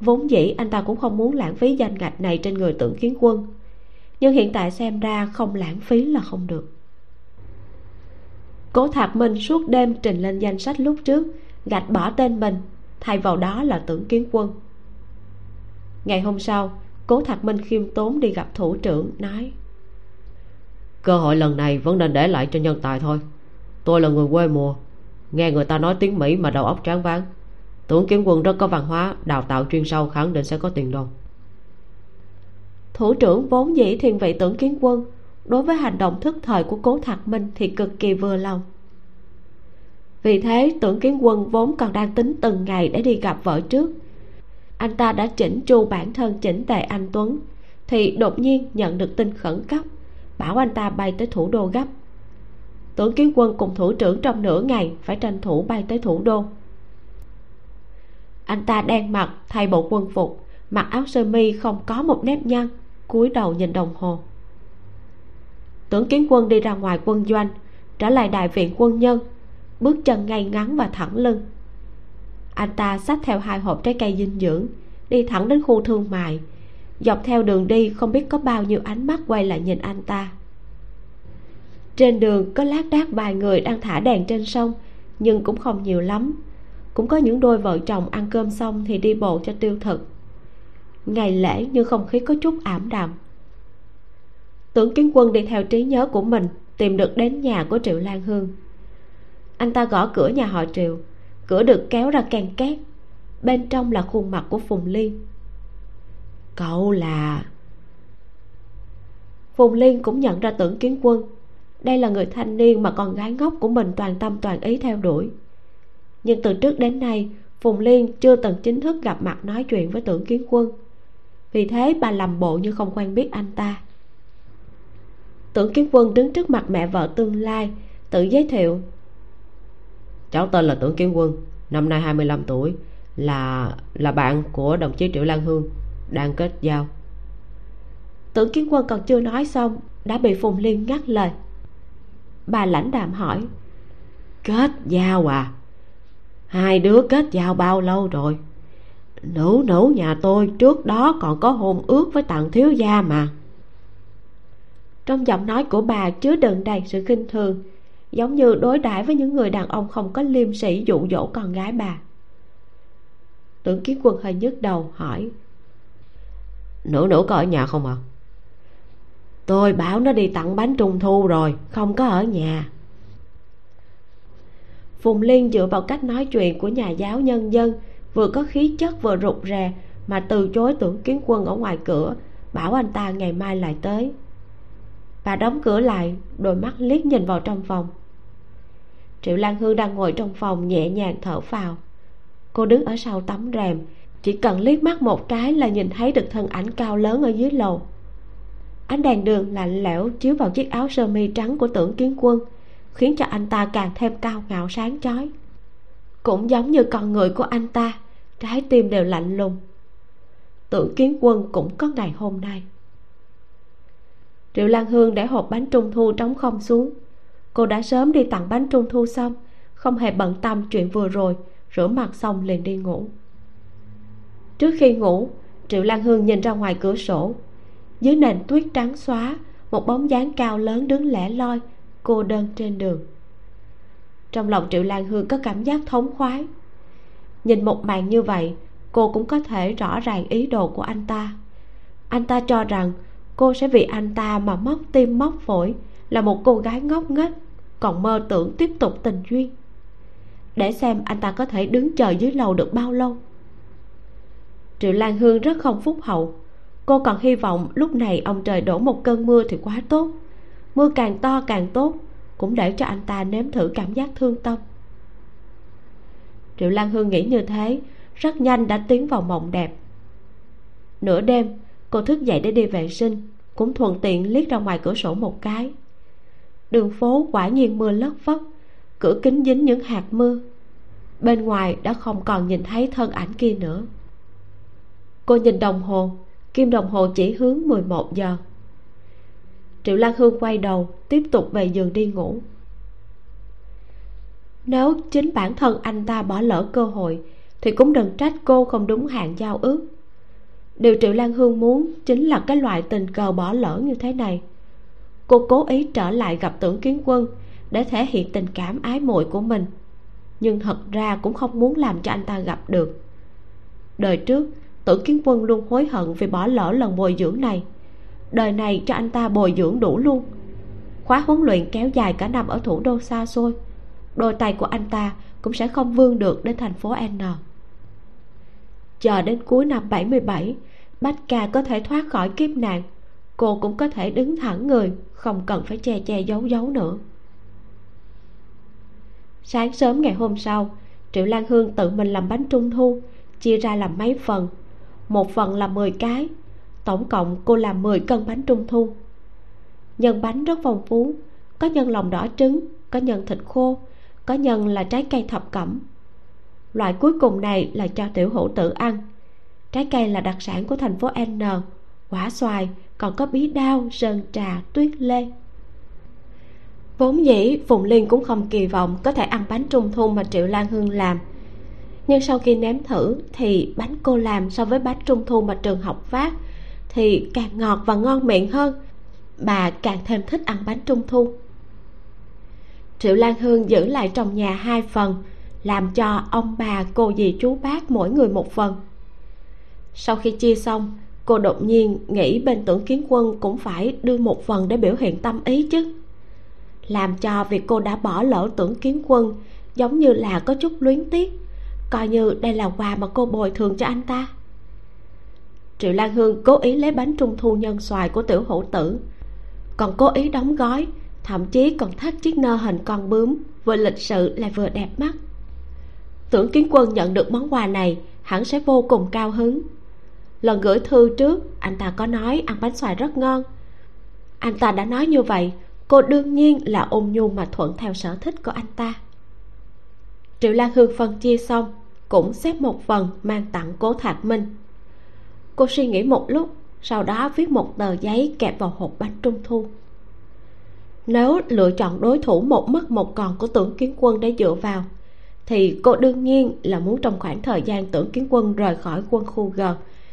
Vốn dĩ, anh ta cũng không muốn lãng phí danh ngạch này trên người tưởng kiến quân. Nhưng hiện tại xem ra không lãng phí là không được. Cố thạc minh suốt đêm trình lên danh sách lúc trước, gạch bỏ tên mình, thay vào đó là tưởng kiến quân. Ngày hôm sau cố thạc minh khiêm tốn đi gặp thủ trưởng, nói, cơ hội lần này vẫn nên để lại cho nhân tài thôi. Tôi là người quê mùa, nghe người ta nói tiếng mỹ mà đầu óc tráng váng. Tưởng kiến quân rất có văn hóa, đào tạo chuyên sâu khẳng định sẽ có tiền đồ thủ trưởng vốn dĩ thiên vị tưởng kiến quân, đối với hành động thức thời của cố thạc minh thì cực kỳ vừa lòng. Vì thế, tưởng kiến quân vốn còn đang tính từng ngày để đi gặp vợ trước anh ta đã chỉnh chu bản thân chỉnh tề anh tuấn, thì đột nhiên nhận được tin khẩn cấp, bảo anh ta bay tới thủ đô gấp. Tưởng kiến quân cùng thủ trưởng trong nửa ngày phải tranh thủ bay tới thủ đô. Anh ta đen mặt, thay bộ quân phục, mặc áo sơ mi không có một nếp nhăn, cúi đầu nhìn đồng hồ. Tưởng kiến quân đi ra ngoài quân doanh, trở lại đại viện quân nhân, bước chân ngay ngắn và thẳng lưng anh ta xách theo hai hộp trái cây dinh dưỡng, đi thẳng đến khu thương mại. Dọc theo đường đi, không biết có bao nhiêu ánh mắt quay lại nhìn anh ta. Trên đường có lác đác vài người đang thả đèn trên sông, nhưng cũng không nhiều lắm. Cũng có những đôi vợ chồng ăn cơm xong thì đi bộ cho tiêu thực. Ngày lễ nhưng không khí có chút ảm đạm. Tưởng kiến quân đi theo trí nhớ của mình tìm được đến nhà của triệu lan hương. Anh ta gõ cửa nhà họ triệu cửa được kéo ra càng két. Bên trong là khuôn mặt của phùng liên. Cậu là phùng liên cũng nhận ra tưởng kiến quân. Đây là người thanh niên mà con gái ngốc của mình toàn tâm toàn ý theo đuổi. Nhưng từ trước đến nay, phùng liên chưa từng chính thức gặp mặt nói chuyện với tưởng kiến quân. Vì thế bà làm bộ như không quen biết anh ta. Tưởng kiến quân đứng trước mặt mẹ vợ tương lai, tự giới thiệu cháu tên là tưởng kiến quân, năm nay 25 tuổi, là là bạn của đồng chí triệu lan hương, đang kết giao. Tưởng kiến quân còn chưa nói xong, đã bị phùng liên ngắt lời. Bà lãnh đạm hỏi, kết giao à? Hai đứa kết giao bao lâu rồi? Nữ nữ nhà tôi trước đó còn có hôn ước với tặng thiếu gia mà. Trong giọng nói của bà chứa đựng đầy sự khinh thường giống như đối đãi với những người đàn ông không có liêm sĩ dụ dỗ con gái bà. Tưởng kiến quân hơi nhức đầu, hỏi, nữ nữ có ở nhà không ạ? À? tôi bảo nó đi tặng bánh trung thu rồi, không có ở nhà. Phùng liên dựa vào cách nói chuyện của nhà giáo nhân dân, vừa có khí chất vừa rụt rè, mà từ chối tưởng kiến quân ở ngoài cửa, bảo anh ta ngày mai lại tới. Bà đóng cửa lại, đôi mắt liếc nhìn vào trong phòng triệu lan hương đang ngồi trong phòng nhẹ nhàng thở phào. Cô đứng ở sau tấm rèm, chỉ cần liếc mắt một cái là nhìn thấy được thân ảnh cao lớn ở dưới lầu. Ánh đèn đường lạnh lẽo chiếu vào chiếc áo sơ mi trắng của tưởng kiến quân, khiến cho anh ta càng thêm cao ngạo sáng chói. Cũng giống như con người của anh ta, trái tim đều lạnh lùng. Tưởng kiến quân cũng có ngày hôm nay. Triệu lan hương để hộp bánh trung thu trống không xuống cô đã sớm đi tặng bánh trung thu xong. Không hề bận tâm chuyện vừa rồi. Rửa mặt xong liền đi ngủ. Trước khi ngủ, triệu lan hương nhìn ra ngoài cửa sổ. Dưới nền tuyết trắng xóa, một bóng dáng cao lớn đứng lẻ loi, cô đơn trên đường. Trong lòng triệu lan hương có cảm giác thống khoái. Nhìn một màn như vậy, cô cũng có thể rõ ràng ý đồ của anh ta. Anh ta cho rằng cô sẽ vì anh ta mà móc tim móc phổi là một cô gái ngốc nghếch còn mơ tưởng tiếp tục tình duyên. Để xem anh ta có thể đứng chờ dưới lầu được bao lâu. Triệu lan hương rất không phúc hậu. Cô còn hy vọng lúc này ông trời đổ một cơn mưa thì quá tốt. Mưa càng to càng tốt, cũng để cho anh ta nếm thử cảm giác thương tâm. Triệu lan hương nghĩ như thế, rất nhanh đã tiến vào mộng đẹp. Nửa đêm, cô thức dậy để đi vệ sinh, cũng thuận tiện liếc ra ngoài cửa sổ một cái đường phố quả nhiên mưa lất phất, cửa kính dính những hạt mưa. Bên ngoài đã không còn nhìn thấy thân ảnh kia nữa. Cô nhìn đồng hồ, kim đồng hồ chỉ hướng 11 giờ. Triệu lan hương quay đầu, tiếp tục về giường đi ngủ. Nếu chính bản thân anh ta bỏ lỡ cơ hội, thì cũng đừng trách cô không đúng hạn giao ước. Điều triệu lan hương muốn chính là cái loại tình cờ bỏ lỡ như thế này cô cố ý trở lại gặp tưởng kiến quân để thể hiện tình cảm ái muội của mình. Nhưng thật ra cũng không muốn làm cho anh ta gặp được. Đời trước, tưởng kiến quân luôn hối hận vì bỏ lỡ lần bồi dưỡng này. Đời này cho anh ta bồi dưỡng đủ luôn. Khóa huấn luyện kéo dài cả năm ở thủ đô xa xôi. Đôi tay của anh ta cũng sẽ không vươn được đến thành phố N. Chờ đến cuối năm 77 Bách ca có thể thoát khỏi kiếp nạn. Cô cũng có thể đứng thẳng người không cần phải che che giấu giấu nữa. Sáng sớm ngày hôm sau, triệu lan hương tự mình làm bánh trung thu, chia ra làm mấy phần. Một phần là 10 cái, tổng cộng cô làm 10 cân bánh trung thu. Nhân bánh rất phong phú, có nhân lòng đỏ trứng, có nhân thịt khô, có nhân là trái cây thập cẩm. Loại cuối cùng này là cho tiểu hữu tử ăn. Trái cây là đặc sản của thành phố n, quả xoài còn có bí đao, sơn trà, tuyết lê. Vốn dĩ phùng liên cũng không kỳ vọng có thể ăn bánh trung thu mà triệu lan hương làm. Nhưng sau khi nếm thử, thì bánh cô làm so với bánh trung thu mà trường học phát thì càng ngọt và ngon miệng hơn. Bà càng thêm thích ăn bánh trung thu. Triệu lan hương giữ lại trong nhà hai phần, làm cho ông bà, cô dì, chú bác mỗi người một phần. Sau khi chia xong cô đột nhiên nghĩ bên tưởng kiến quân cũng phải đưa một phần để biểu hiện tâm ý chứ. Làm cho việc cô đã bỏ lỡ tưởng kiến quân giống như là có chút luyến tiếc, coi như đây là quà mà cô bồi thường cho anh ta. Triệu lan hương cố ý lấy bánh trung thu nhân xoài của tiểu hữu tử, còn cố ý đóng gói, thậm chí còn thắt chiếc nơ hình con bướm vừa lịch sự lại vừa đẹp mắt. Tưởng kiến quân nhận được món quà này, hẳn sẽ vô cùng cao hứng lần gửi thư trước, anh ta có nói ăn bánh xoài rất ngon. Anh ta đã nói như vậy, cô đương nhiên là ôn nhu mà thuận theo sở thích của anh ta. Triệu lan hương phân chia xong, cũng xếp một phần mang tặng cố thạc minh. Cô suy nghĩ một lúc, sau đó viết một tờ giấy kẹp vào hộp bánh trung thu. Nếu lựa chọn đối thủ một mất một còn của tưởng kiến quân để dựa vào, thì cô đương nhiên là muốn trong khoảng thời gian tưởng kiến quân rời khỏi quân khu g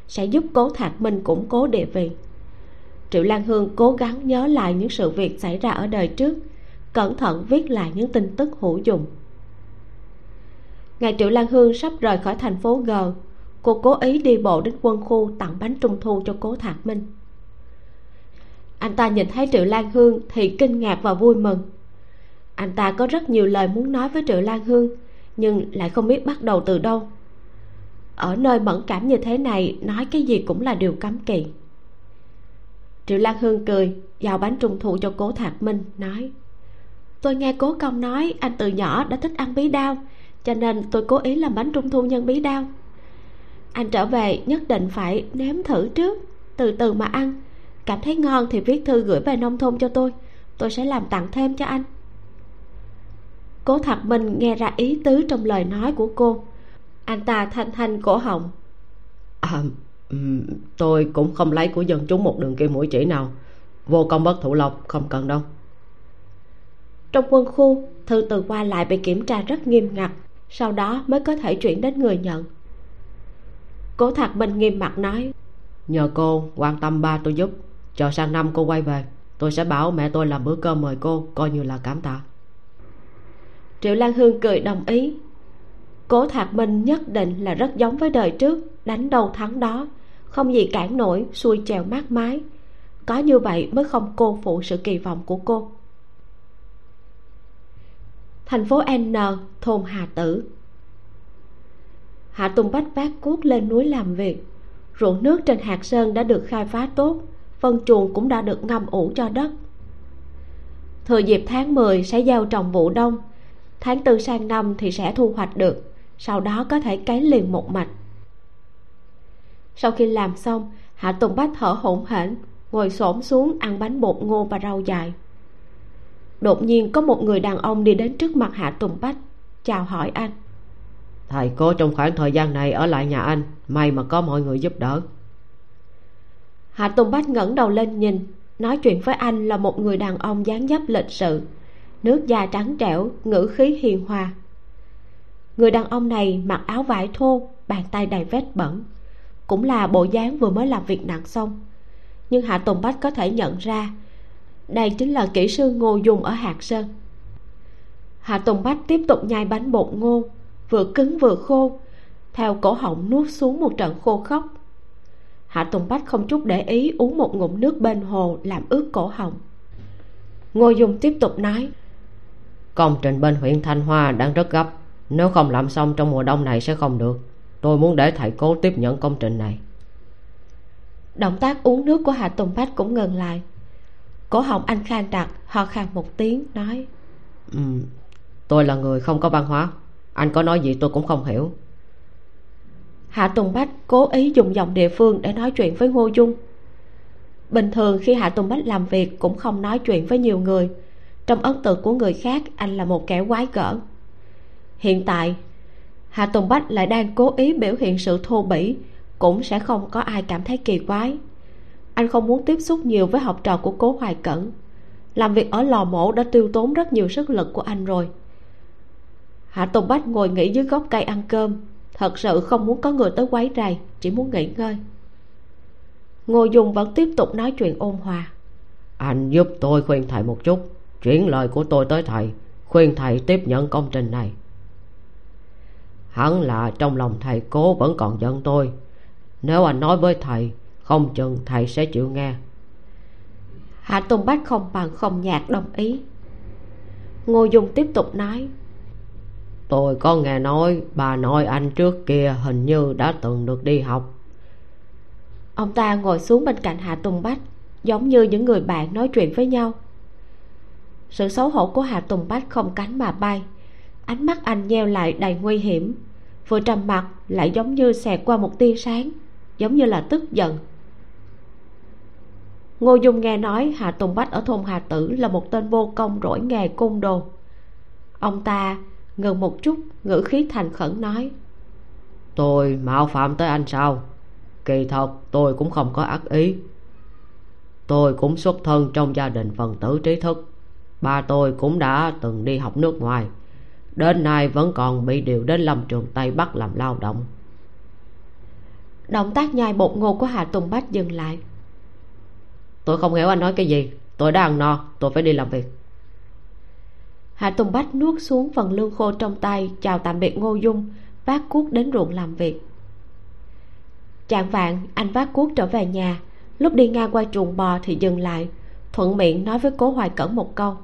sẽ giúp cố thạc minh củng cố địa vị. Triệu lan hương cố gắng nhớ lại những sự việc xảy ra ở đời trước, cẩn thận viết lại những tin tức hữu dụng. Ngày triệu lan hương sắp rời khỏi thành phố g, cô cố ý đi bộ đến quân khu tặng bánh trung thu cho cố thạc minh. Anh ta nhìn thấy triệu lan hương thì kinh ngạc và vui mừng. Anh ta có rất nhiều lời muốn nói với triệu lan hương, nhưng lại không biết bắt đầu từ đâu ở nơi mẫn cảm như thế này, nói cái gì cũng là điều cấm kỵ. Triệu lan hương cười, giao bánh trung thu cho cố thạc minh, nói, tôi nghe cố công nói anh từ nhỏ đã thích ăn bí đao, cho nên tôi cố ý làm bánh trung thu nhân bí đao. Anh trở về nhất định phải nếm thử trước, từ từ mà ăn. Cảm thấy ngon thì viết thư gửi về nông thôn cho tôi tôi sẽ làm tặng thêm cho anh. Cố thạc minh nghe ra ý tứ trong lời nói của cô anh ta thanh thanh cổ họng. À, tôi cũng không lấy của dân chúng một đường kim mũi chỉ nào. Vô công bất thủ lộc không cần đâu. Trong quân khu thư từ qua lại bị kiểm tra rất nghiêm ngặt sau đó mới có thể chuyển đến người nhận. Cố thạc minh nghiêm mặt nói nhờ cô quan tâm ba tôi giúp chờ sang năm cô quay về tôi sẽ bảo mẹ tôi làm bữa cơm mời cô coi như là cảm tạ. Triệu lan hương cười đồng ý cố thạc minh nhất định là rất giống với đời trước, đánh đầu thắng đó. Không gì cản nổi, xuôi trèo mát mái. Có như vậy mới không cô phụ sự kỳ vọng của cô. Thành phố n, thôn hà tử. Hạ tùng bách vác cuốc lên núi làm việc. Ruộng nước trên hạt sơn đã được khai phá tốt, phân chuồng cũng đã được ngâm ủ cho đất. Thừa dịp tháng 10 sẽ gieo trồng vụ đông, tháng tư sang năm thì sẽ thu hoạch được sau đó có thể cấy liền một mạch. Sau khi làm xong hạ tùng bách thở hổn hển ngồi xổm xuống ăn bánh bột ngô và rau dài đột nhiên có một người đàn ông đi đến trước mặt hạ tùng bách chào hỏi anh. Thầy cô trong khoảng thời gian này ở lại nhà anh may mà có mọi người giúp đỡ. Hạ tùng bách ngẩng đầu lên nhìn nói chuyện với anh là một người đàn ông dáng dấp lịch sự nước da trắng trẻo ngữ khí hiền hòa người đàn ông này mặc áo vải thô, bàn tay đầy vết bẩn. Cũng là bộ dáng vừa mới làm việc nặng xong. Nhưng hạ tùng bách có thể nhận ra, đây chính là kỹ sư ngô dùng ở hạt sơn. Hạ tùng bách tiếp tục nhai bánh bột ngô, vừa cứng vừa khô, theo cổ họng nuốt xuống một trận khô khóc hạ tùng bách không chút để ý uống một ngụm nước bên hồ làm ướt cổ họng. Ngô dung tiếp tục nói, công trình bên huyện thanh hoa đang rất gấp nếu không làm xong trong mùa đông này sẽ không được. Tôi muốn để thầy cố tiếp nhận công trình này. Động tác uống nước của hạ tùng bách cũng ngừng lại. Cổ họng anh khan đặc ho khan một tiếng nói. Ừ, tôi là người không có văn hóa. Anh có nói gì tôi cũng không hiểu. Hạ tùng bách cố ý dùng giọng địa phương để nói chuyện với ngô dung. Bình thường khi hạ tùng bách làm việc cũng không nói chuyện với nhiều người. Trong ấn tượng của người khác anh là một kẻ quái gở hiện tại hạ tùng bách lại đang cố ý biểu hiện sự thô bỉ, cũng sẽ không có ai cảm thấy kỳ quái. Anh không muốn tiếp xúc nhiều với học trò của cố hoài cẩn. Làm việc ở lò mổ đã tiêu tốn rất nhiều sức lực của anh rồi. Hạ tùng bách ngồi nghỉ dưới gốc cây ăn cơm, thật sự không muốn có người tới quấy rầy, chỉ muốn nghỉ ngơi. Ngô dung vẫn tiếp tục nói chuyện ôn hòa. Anh giúp tôi khuyên thầy một chút, chuyển lời của tôi tới thầy, khuyên thầy tiếp nhận công trình này hẳn là trong lòng thầy cố vẫn còn giận tôi. Nếu anh nói với thầy không chừng thầy sẽ chịu nghe. Hạ tùng bách không bằng không nhạt đồng ý. Ngô dung tiếp tục nói. Tôi có nghe nói bà nội anh trước kia hình như đã từng được đi học. Ông ta ngồi xuống bên cạnh hạ tùng bách giống như những người bạn nói chuyện với nhau. Sự xấu hổ của hạ tùng bách không cánh mà bay. Ánh mắt anh nheo lại đầy nguy hiểm vừa trầm mặt, lại giống như xẹt qua một tia sáng, giống như là tức giận. Ngô dung nghe nói hạ tùng bách ở thôn hà tử là một tên vô công rỗi nghề cung đồ. Ông ta ngừng một chút, ngữ khí thành khẩn nói, tôi mạo phạm tới anh sao? Kỳ thật, tôi cũng không có ác ý. Tôi cũng xuất thân trong gia đình phần tử trí thức. Ba tôi cũng đã từng đi học nước ngoài đến nay vẫn còn bị điều đến lâm trường tây bắc làm lao động. Động tác nhai bột ngô của hà tùng bách dừng lại. Tôi không hiểu anh nói cái gì. Tôi đã ăn no. Tôi phải đi làm việc. Hạ tùng bách nuốt xuống phần lương khô trong tay chào tạm biệt ngô dung vác cuốc đến ruộng làm việc. Chạng vạn anh vác cuốc trở về nhà. Lúc đi ngang qua chuồng bò thì dừng lại thuận miệng nói với cố hoài cẩn một câu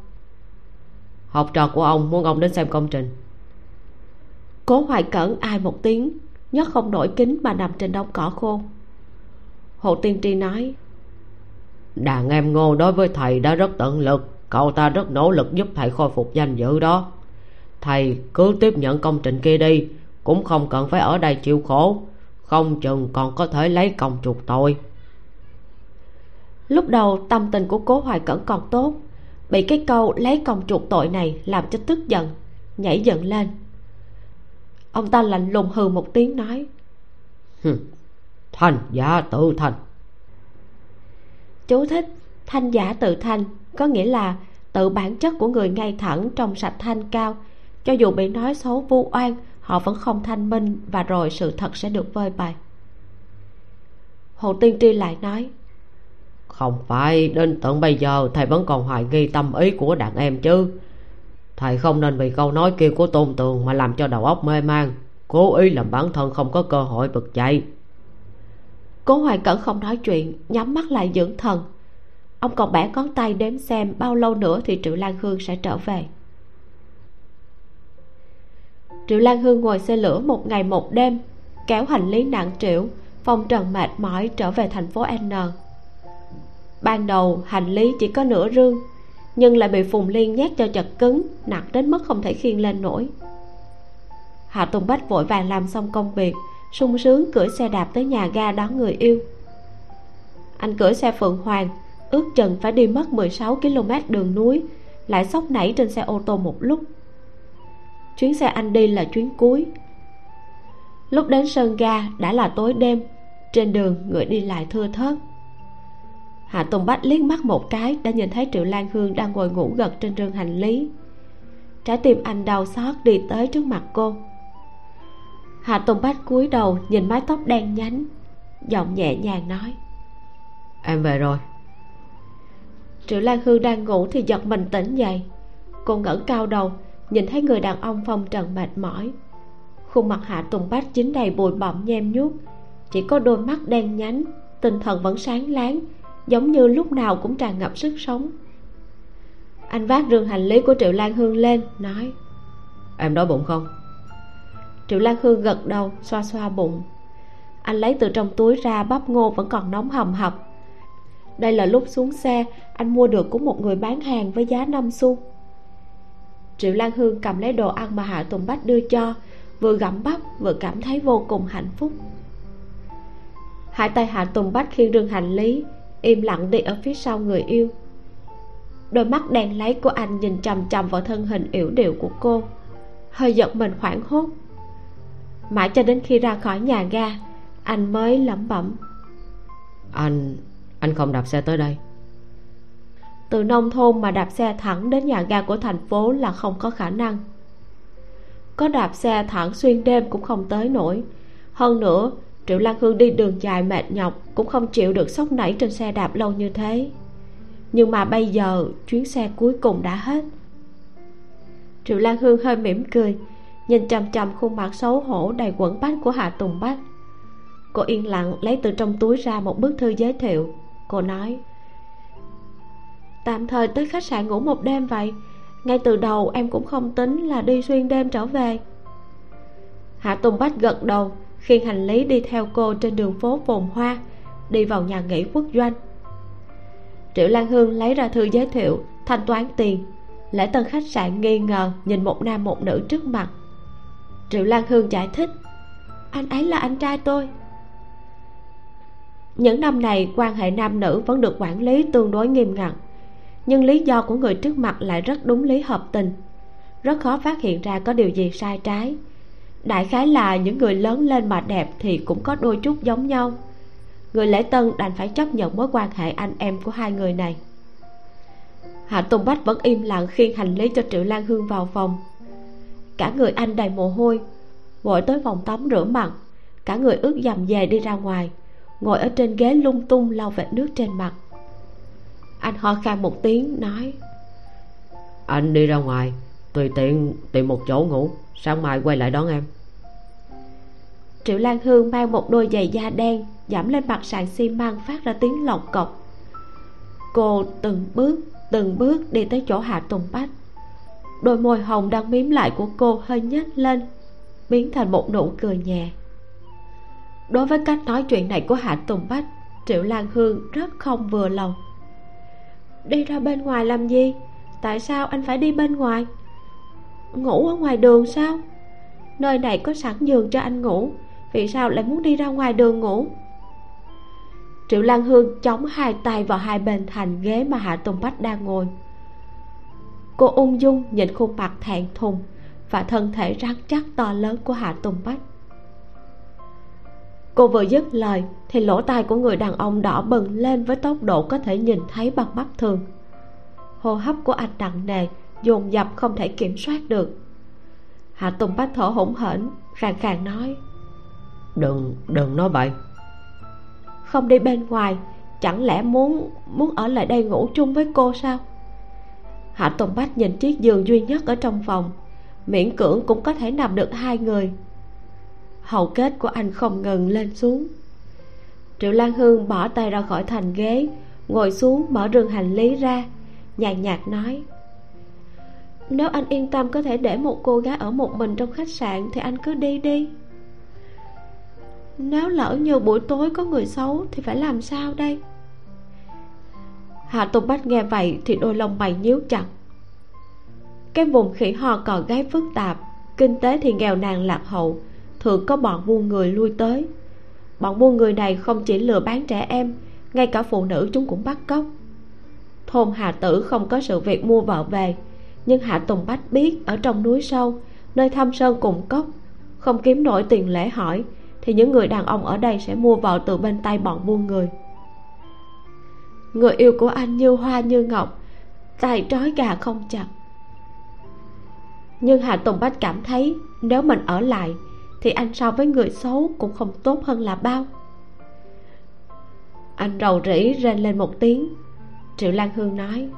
học trò của ông muốn ông đến xem công trình. Cố hoài cẩn ai một tiếng nhấc không nổi kính mà nằm trên đống cỏ khô. Hồ tiên tri nói đàn em ngô đối với thầy đã rất tận lực cậu ta rất nỗ lực giúp thầy khôi phục danh dự đó. Thầy cứ tiếp nhận công trình kia đi cũng không cần phải ở đây chịu khổ không chừng còn có thể lấy công chuộc tội. Lúc đầu tâm tình của cố hoài cẩn còn tốt bị cái câu lấy công chuộc tội này làm cho tức giận nhảy giận lên. Ông ta lạnh lùng hừ một tiếng nói thành giả tự thành. Chú thích thanh giả tự thanh có nghĩa là tự bản chất của người ngay thẳng trong sạch thanh cao. Cho dù bị nói xấu vu oan họ vẫn không thanh minh và rồi sự thật sẽ được vơi bày. Hồ tiên tri lại nói không phải, đến tận bây giờ thầy vẫn còn hoài nghi tâm ý của đàn em chứ. Thầy không nên vì câu nói kia của tôn tường mà làm cho đầu óc mê man, cố ý làm bản thân không có cơ hội vực dậy. Cố hoài cẩn không nói chuyện, nhắm mắt lại dưỡng thần. Ông còn bẻ ngón tay đếm xem bao lâu nữa thì triệu lan hương sẽ trở về. Triệu lan hương ngồi xe lửa một ngày một đêm, kéo hành lý nặng trĩu phong trần mệt mỏi trở về thành phố n ban đầu, hành lý chỉ có nửa rương, nhưng lại bị phùng liên nhét cho chật cứng, nặng đến mức không thể khiêng lên nổi. Hạ tùng bách vội vàng làm xong công việc, sung sướng cưỡi xe đạp tới nhà ga đón người yêu. Anh cưỡi xe phượng hoàng, ước chừng phải đi mất 16 km đường núi, lại sốc nảy trên xe ô tô một lúc. Chuyến xe anh đi là chuyến cuối. Lúc đến sơn ga, đã là tối đêm, trên đường người đi lại thưa thớt hạ tùng bách liếc mắt một cái đã nhìn thấy triệu lan hương đang ngồi ngủ gật trên rừng hành lý. Trái tim anh đau xót đi tới trước mặt cô. Hạ tùng bách cúi đầu nhìn mái tóc đen nhánh giọng nhẹ nhàng nói em về rồi. Triệu lan hương đang ngủ thì giật mình tỉnh dậy. Cô ngẩng cao đầu nhìn thấy người đàn ông phong trần mệt mỏi. Khuôn mặt hạ tùng bách dính đầy bụi bặm nhem nhuốc chỉ có đôi mắt đen nhánh tinh thần vẫn sáng láng giống như lúc nào cũng tràn ngập sức sống. Anh vác rương hành lý của triệu lan hương lên nói em đói bụng không? Triệu lan hương gật đầu xoa xoa bụng. Anh lấy từ trong túi ra bắp ngô vẫn còn nóng hầm hập. Đây là lúc xuống xe anh mua được của một người bán hàng với giá 5 xu. Triệu lan hương cầm lấy đồ ăn mà hạ tùng bách đưa cho vừa gặm bắp vừa cảm thấy vô cùng hạnh phúc. Hai tay hạ tùng bách khiêng rương hành lý im lặng đi ở phía sau người yêu. Đôi mắt đèn lấy của anh nhìn chằm chằm vào thân hình yểu điệu của cô hơi giật mình hoảng hốt. Mãi cho đến khi ra khỏi nhà ga anh mới lẩm bẩm. Anh anh không đạp xe tới đây. Từ nông thôn mà đạp xe thẳng đến nhà ga của thành phố là không có khả năng. Có đạp xe thẳng xuyên đêm cũng không tới nổi. Hơn nữa triệu lan hương đi đường dài mệt nhọc, cũng không chịu được sốc nảy trên xe đạp lâu như thế. Nhưng mà bây giờ, chuyến xe cuối cùng đã hết. Triệu lan hương hơi mỉm cười, nhìn chằm chằm khuôn mặt xấu hổ đầy quẩn bách của hạ tùng bách. Cô yên lặng lấy từ trong túi ra một bức thư giới thiệu. Cô nói, tạm thời tới khách sạn ngủ một đêm vậy. Ngay từ đầu em cũng không tính là đi xuyên đêm trở về. Hạ tùng bách gật đầu khiêng hành lý đi theo cô trên đường phố phồn hoa, đi vào nhà nghỉ quốc doanh. Triệu lan hương lấy ra thư giới thiệu, thanh toán tiền. Lễ tân khách sạn nghi ngờ nhìn một nam một nữ trước mặt. Triệu lan hương giải thích, anh ấy là anh trai tôi. Những năm này, quan hệ nam nữ vẫn được quản lý tương đối nghiêm ngặt, nhưng lý do của người trước mặt lại rất đúng lý hợp tình. Rất khó phát hiện ra có điều gì sai trái đại khái là những người lớn lên mà đẹp thì cũng có đôi chút giống nhau. Người lễ tân đành phải chấp nhận mối quan hệ anh em của hai người này. Hạ tùng bách vẫn im lặng khiêng hành lý cho triệu lan hương vào phòng. Cả người anh đầy mồ hôi, vội tới phòng tắm rửa mặt. Cả người ướt dầm về đi ra ngoài, ngồi ở trên ghế lung tung lau vệt nước trên mặt. Anh ho khan một tiếng, nói, anh đi ra ngoài, tùy tiện tìm một chỗ ngủ, sáng mai quay lại đón em triệu lan hương mang một đôi giày da đen giảm lên mặt sàn xi măng phát ra tiếng lọc cọc cô từng bước từng bước đi tới chỗ hạ tùng bách. Đôi môi hồng đang miếm lại của cô hơi nhếch lên, biến thành một nụ cười nhẹ. Đối với cách nói chuyện này của hạ tùng bách, triệu lan hương rất không vừa lòng. Đi ra bên ngoài làm gì? Tại sao anh phải đi bên ngoài? Ngủ ở ngoài đường sao? Nơi này có sẵn giường cho anh ngủ vì sao lại muốn đi ra ngoài đường ngủ? Triệu lan hương chống hai tay vào hai bên thành ghế mà hạ tùng bách đang ngồi. Cô ung dung nhìn khuôn mặt thẹn thùng và thân thể rắn chắc to lớn của hạ tùng bách. Cô vừa dứt lời thì lỗ tai của người đàn ông đỏ bừng lên với tốc độ có thể nhìn thấy bằng mắt thường. Hô hấp của anh nặng nề, dồn dập không thể kiểm soát được. Hạ tùng bách thở hổn hển khàn khàn nói đừng đừng nói vậy. không đi bên ngoài, chẳng lẽ muốn muốn ở lại đây ngủ chung với cô sao? Hạ tùng bách nhìn chiếc giường duy nhất ở trong phòng, miễn cưỡng cũng có thể nằm được hai người. Hầu kết của anh không ngừng lên xuống. Triệu lan hương bỏ tay ra khỏi thành ghế, ngồi xuống mở rừng hành lý ra, nhàn nhạt nói, nếu anh yên tâm có thể để một cô gái ở một mình trong khách sạn thì anh cứ đi đi nếu lỡ như buổi tối có người xấu thì phải làm sao đây? Hạ tùng bách nghe vậy thì đôi lông mày nhíu chặt. Cái vùng khỉ ho cò gáy phức tạp, kinh tế thì nghèo nàn lạc hậu, thường có bọn buôn người lui tới. Bọn buôn người này không chỉ lừa bán trẻ em, ngay cả phụ nữ chúng cũng bắt cóc. Thôn hà tử không có sự việc mua vợ về, nhưng hạ tùng bách biết ở trong núi sâu, nơi thăm sơn cùng cốc, không kiếm nổi tiền lễ hỏi thì những người đàn ông ở đây sẽ mua vợ từ bên tay bọn buôn người. Người yêu của anh như hoa như ngọc, tay trói gà không chặt. Nhưng hà tùng bách cảm thấy nếu mình ở lại thì anh so với người xấu cũng không tốt hơn là bao. Anh rầu rĩ rên lên một tiếng. Triệu lan hương nói,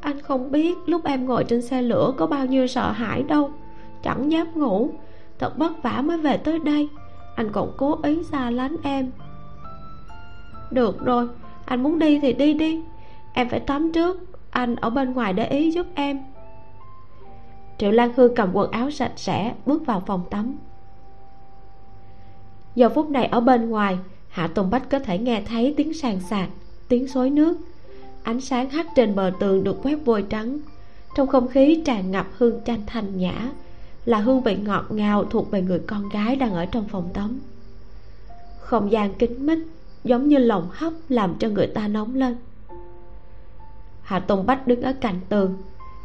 anh không biết lúc em ngồi trên xe lửa có bao nhiêu sợ hãi đâu. Chẳng dám ngủ, thật vất vả mới về tới đây anh còn cố ý xa lánh em. Được rồi, anh muốn đi thì đi đi. Em phải tắm trước, anh ở bên ngoài để ý giúp em. Triệu lan hương cầm quần áo sạch sẽ, bước vào phòng tắm. Giờ phút này ở bên ngoài, hạ tùng bách có thể nghe thấy tiếng sàn sạt, tiếng xối nước. Ánh sáng hắt trên bờ tường được quét vôi trắng. Trong không khí tràn ngập hương chanh thanh nhã là hương vị ngọt ngào thuộc về người con gái đang ở trong phòng tắm. Không gian kín mít, giống như lồng hấp làm cho người ta nóng lên. Hạ tùng bách đứng ở cạnh tường,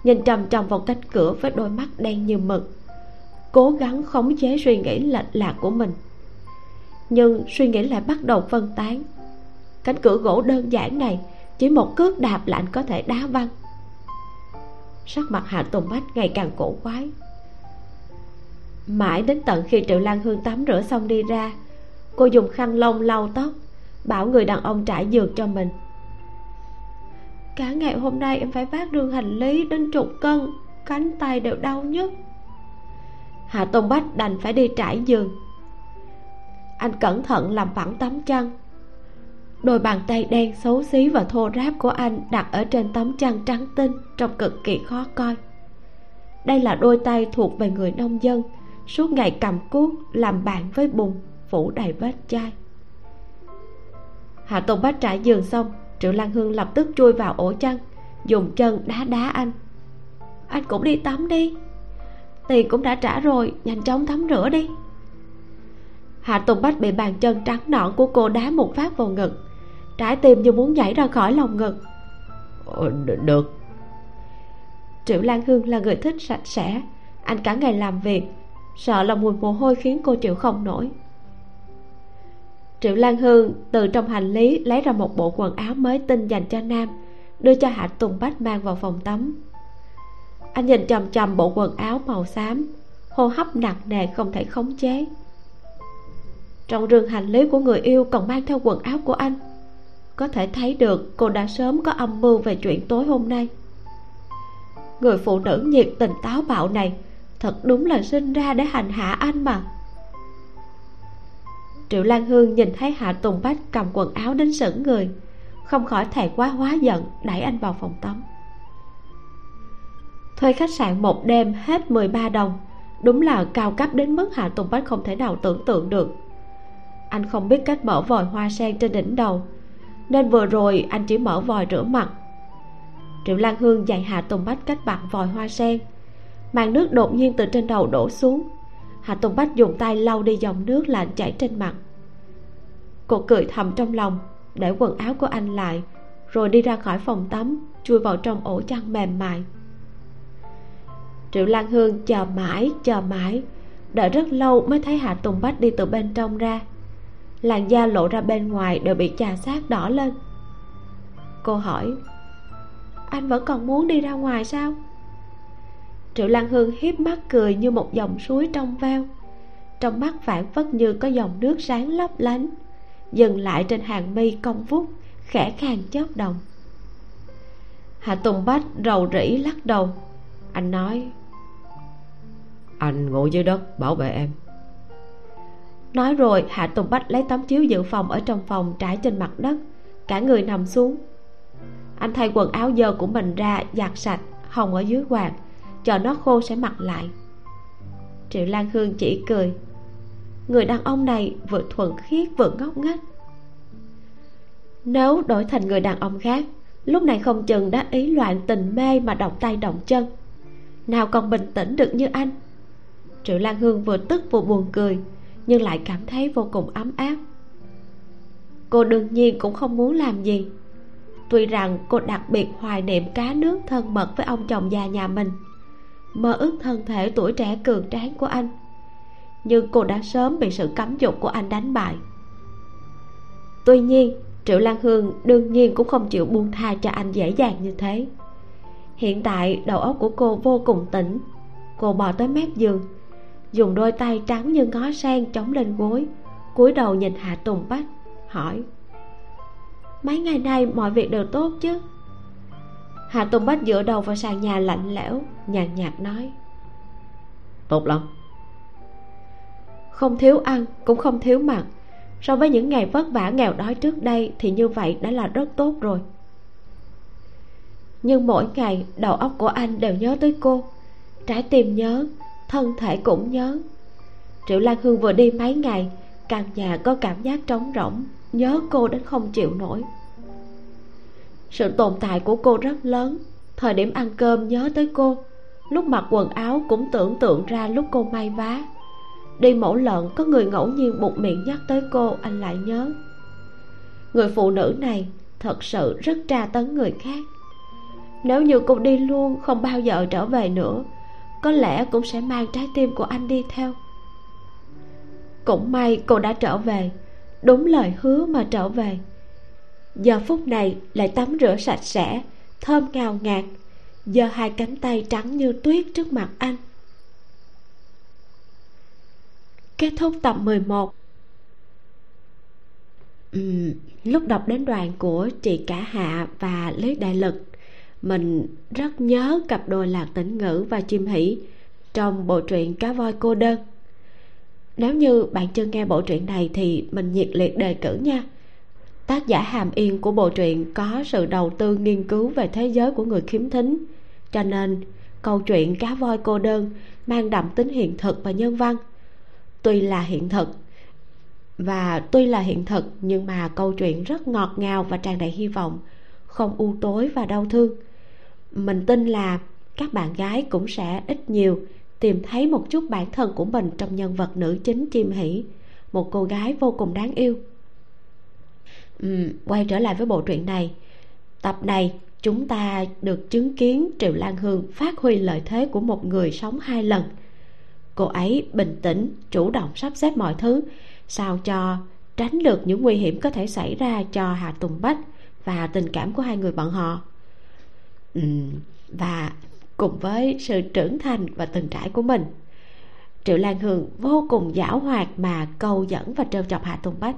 nhìn trầm trầm vào cánh cửa với đôi mắt đen như mực, cố gắng khống chế suy nghĩ lệch lạc của mình. Nhưng suy nghĩ lại bắt đầu phân tán. Cánh cửa gỗ đơn giản này chỉ một cước đạp là anh có thể đá văng. Sắc mặt hạ tùng bách ngày càng cổ quái mãi đến tận khi triệu lan hương tắm rửa xong đi ra, cô dùng khăn lông lau tóc, bảo người đàn ông trải giường cho mình. Cả ngày hôm nay em phải vác đường hành lý đến chục cân, cánh tay đều đau nhức. Hạ Tôn bách đành phải đi trải giường. Anh cẩn thận làm phẳng tấm chăn. Đôi bàn tay đen xấu xí và thô ráp của anh đặt ở trên tấm chăn trắng tinh trông cực kỳ khó coi. Đây là đôi tay thuộc về người nông dân suốt ngày cầm cuốc làm bạn với bùn phủ đầy vết chai. Hạ tùng bách trải giường xong triệu lan hương lập tức chui vào ổ chăn dùng chân đá đá anh. Anh cũng đi tắm đi tiền cũng đã trả rồi nhanh chóng tắm rửa đi. Hạ tùng bách bị bàn chân trắng nõn của cô đá một phát vào ngực trái tim như muốn nhảy ra khỏi lòng ngực. Ờ, được. Triệu lan hương là người thích sạch sẽ anh cả ngày làm việc sợ là mùi mồ hôi khiến cô chịu không nổi. Triệu lan hương từ trong hành lý lấy ra một bộ quần áo mới tinh dành cho nam, đưa cho hạ tùng bách mang vào phòng tắm. Anh nhìn chằm chằm bộ quần áo màu xám, hô hấp nặng nề không thể khống chế. Trong rừng hành lý của người yêu còn mang theo quần áo của anh. Có thể thấy được cô đã sớm có âm mưu về chuyện tối hôm nay. Người phụ nữ nhiệt tình táo bạo này thật đúng là sinh ra để hành hạ anh mà. Triệu lan hương nhìn thấy hạ tùng bách cầm quần áo đến sững người, không khỏi thẹn quá hóa giận, đẩy anh vào phòng tắm. Thuê khách sạn một đêm hết 13 đồng, đúng là cao cấp đến mức hạ tùng bách không thể nào tưởng tượng được. Anh không biết cách mở vòi hoa sen trên đỉnh đầu, nên vừa rồi anh chỉ mở vòi rửa mặt. Triệu lan hương dạy hạ tùng bách cách bạn vòi hoa sen màn nước đột nhiên từ trên đầu đổ xuống. Hạ tùng bách dùng tay lau đi dòng nước lạnh chảy trên mặt. Cô cười thầm trong lòng, để quần áo của anh lại, rồi đi ra khỏi phòng tắm, chui vào trong ổ chăn mềm mại. Triệu lan hương chờ mãi chờ mãi, đợi rất lâu mới thấy hạ tùng bách đi từ bên trong ra. Làn da lộ ra bên ngoài đều bị chà sát đỏ lên. Cô hỏi, anh vẫn còn muốn đi ra ngoài sao? Triệu lan hương hiếp mắt cười như một dòng suối trong veo. Trong mắt phản phất như có dòng nước sáng lấp lánh dừng lại trên hàng mi cong vút khẽ khàng chớp đồng hạ tùng bách rầu rĩ lắc đầu. Anh nói anh ngủ dưới đất bảo vệ em. Nói rồi hạ tùng bách lấy tấm chiếu dự phòng ở trong phòng trải trên mặt đất cả người nằm xuống. Anh thay quần áo dơ của mình ra giặt sạch hồng ở dưới quạt chờ nó khô sẽ mặc lại. Triệu lan hương chỉ cười. Người đàn ông này vừa thuần khiết vừa ngốc nghếch. Nếu đổi thành người đàn ông khác, lúc này không chừng đã ý loạn tình mê mà động tay động chân. Nào còn bình tĩnh được như anh. Triệu lan hương vừa tức vừa buồn cười, nhưng lại cảm thấy vô cùng ấm áp. Cô đương nhiên cũng không muốn làm gì. Tuy rằng cô đặc biệt hoài niệm cá nước thân mật với ông chồng già nhà mình mơ ước thân thể tuổi trẻ cường tráng của anh. Nhưng cô đã sớm bị sự cấm dục của anh đánh bại. Tuy nhiên, triệu lan hương đương nhiên cũng không chịu buông tha cho anh dễ dàng như thế. Hiện tại, đầu óc của cô vô cùng tỉnh. Cô bò tới mép giường, dùng đôi tay trắng như ngó sen chống lên gối, cúi đầu nhìn hạ tùng bách, hỏi, mấy ngày nay mọi việc đều tốt chứ? Hạ tùng bách dựa đầu vào sàn nhà lạnh lẽo nhàn nhạt nói. Tốt lắm. Không thiếu ăn cũng không thiếu mặc so với những ngày vất vả nghèo đói trước đây thì như vậy đã là rất tốt rồi. Nhưng mỗi ngày đầu óc của anh đều nhớ tới cô. Trái tim nhớ thân thể cũng nhớ. Triệu lan hương vừa đi mấy ngày căn nhà có cảm giác trống rỗng nhớ cô đến không chịu nổi sự tồn tại của cô rất lớn. Thời điểm ăn cơm nhớ tới cô, lúc mặc quần áo cũng tưởng tượng ra lúc cô may vá. Đi mẫu lợn, có người ngẫu nhiên bụt miệng nhắc tới cô, anh lại nhớ. Người phụ nữ này thật sự rất tra tấn người khác. Nếu như cô đi luôn, không bao giờ trở về nữa, có lẽ cũng sẽ mang trái tim của anh đi theo. Cũng may cô đã trở về. Đúng lời hứa mà trở về giờ phút này lại tắm rửa sạch sẽ thơm ngào ngạt. Giơ hai cánh tay trắng như tuyết trước mặt anh. Kết thúc tập 11 uhm, lúc đọc đến đoạn của chị cả hạ và lý đại lực mình rất nhớ cặp đôi lạc tĩnh ngữ và chim hỷ trong bộ truyện cá voi cô đơn. Nếu như bạn chưa nghe bộ truyện này thì mình nhiệt liệt đề cử nha tác giả hàm yên của bộ truyện có sự đầu tư nghiên cứu về thế giới của người khiếm thính. Cho nên, câu chuyện cá voi cô đơn mang đậm tính hiện thực và nhân văn. Tuy là hiện thực và tuy là hiện thực, nhưng mà câu chuyện rất ngọt ngào và tràn đầy hy vọng, không u tối và đau thương. Mình tin là các bạn gái cũng sẽ ít nhiều tìm thấy một chút bản thân của mình trong nhân vật nữ chính chim hỷ, một cô gái vô cùng đáng yêu uhm, quay trở lại với bộ truyện này. Tập này chúng ta được chứng kiến triệu lan hương phát huy lợi thế của một người sống hai lần. Cô ấy bình tĩnh chủ động sắp xếp mọi thứ sao cho tránh được những nguy hiểm có thể xảy ra cho hà tùng bách và tình cảm của hai người bọn họ. Uhm, và cùng với sự trưởng thành và từng trải của mình triệu lan hương vô cùng giảo hoạt mà câu dẫn và trêu chọc hạ tùng bách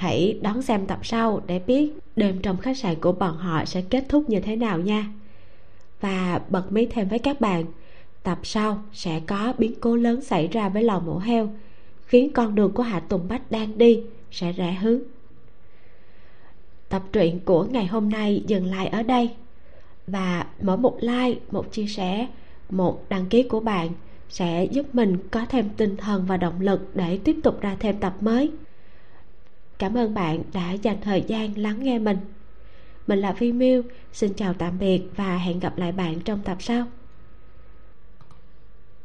hãy đón xem tập sau để biết đêm trong khách sạn của bọn họ sẽ kết thúc như thế nào nha. Và bật mí thêm với các bạn, tập sau sẽ có biến cố lớn xảy ra với lò mổ heo, khiến con đường của hạ tùng bách đang đi sẽ rẽ hướng. Tập truyện của ngày hôm nay dừng lại ở đây. Và mỗi một like, một chia sẻ, một đăng ký của bạn sẽ giúp mình có thêm tinh thần và động lực để tiếp tục ra thêm tập mới cảm ơn bạn đã dành thời gian lắng nghe mình. Mình là vi miu, xin chào tạm biệt và hẹn gặp lại bạn trong tập sau.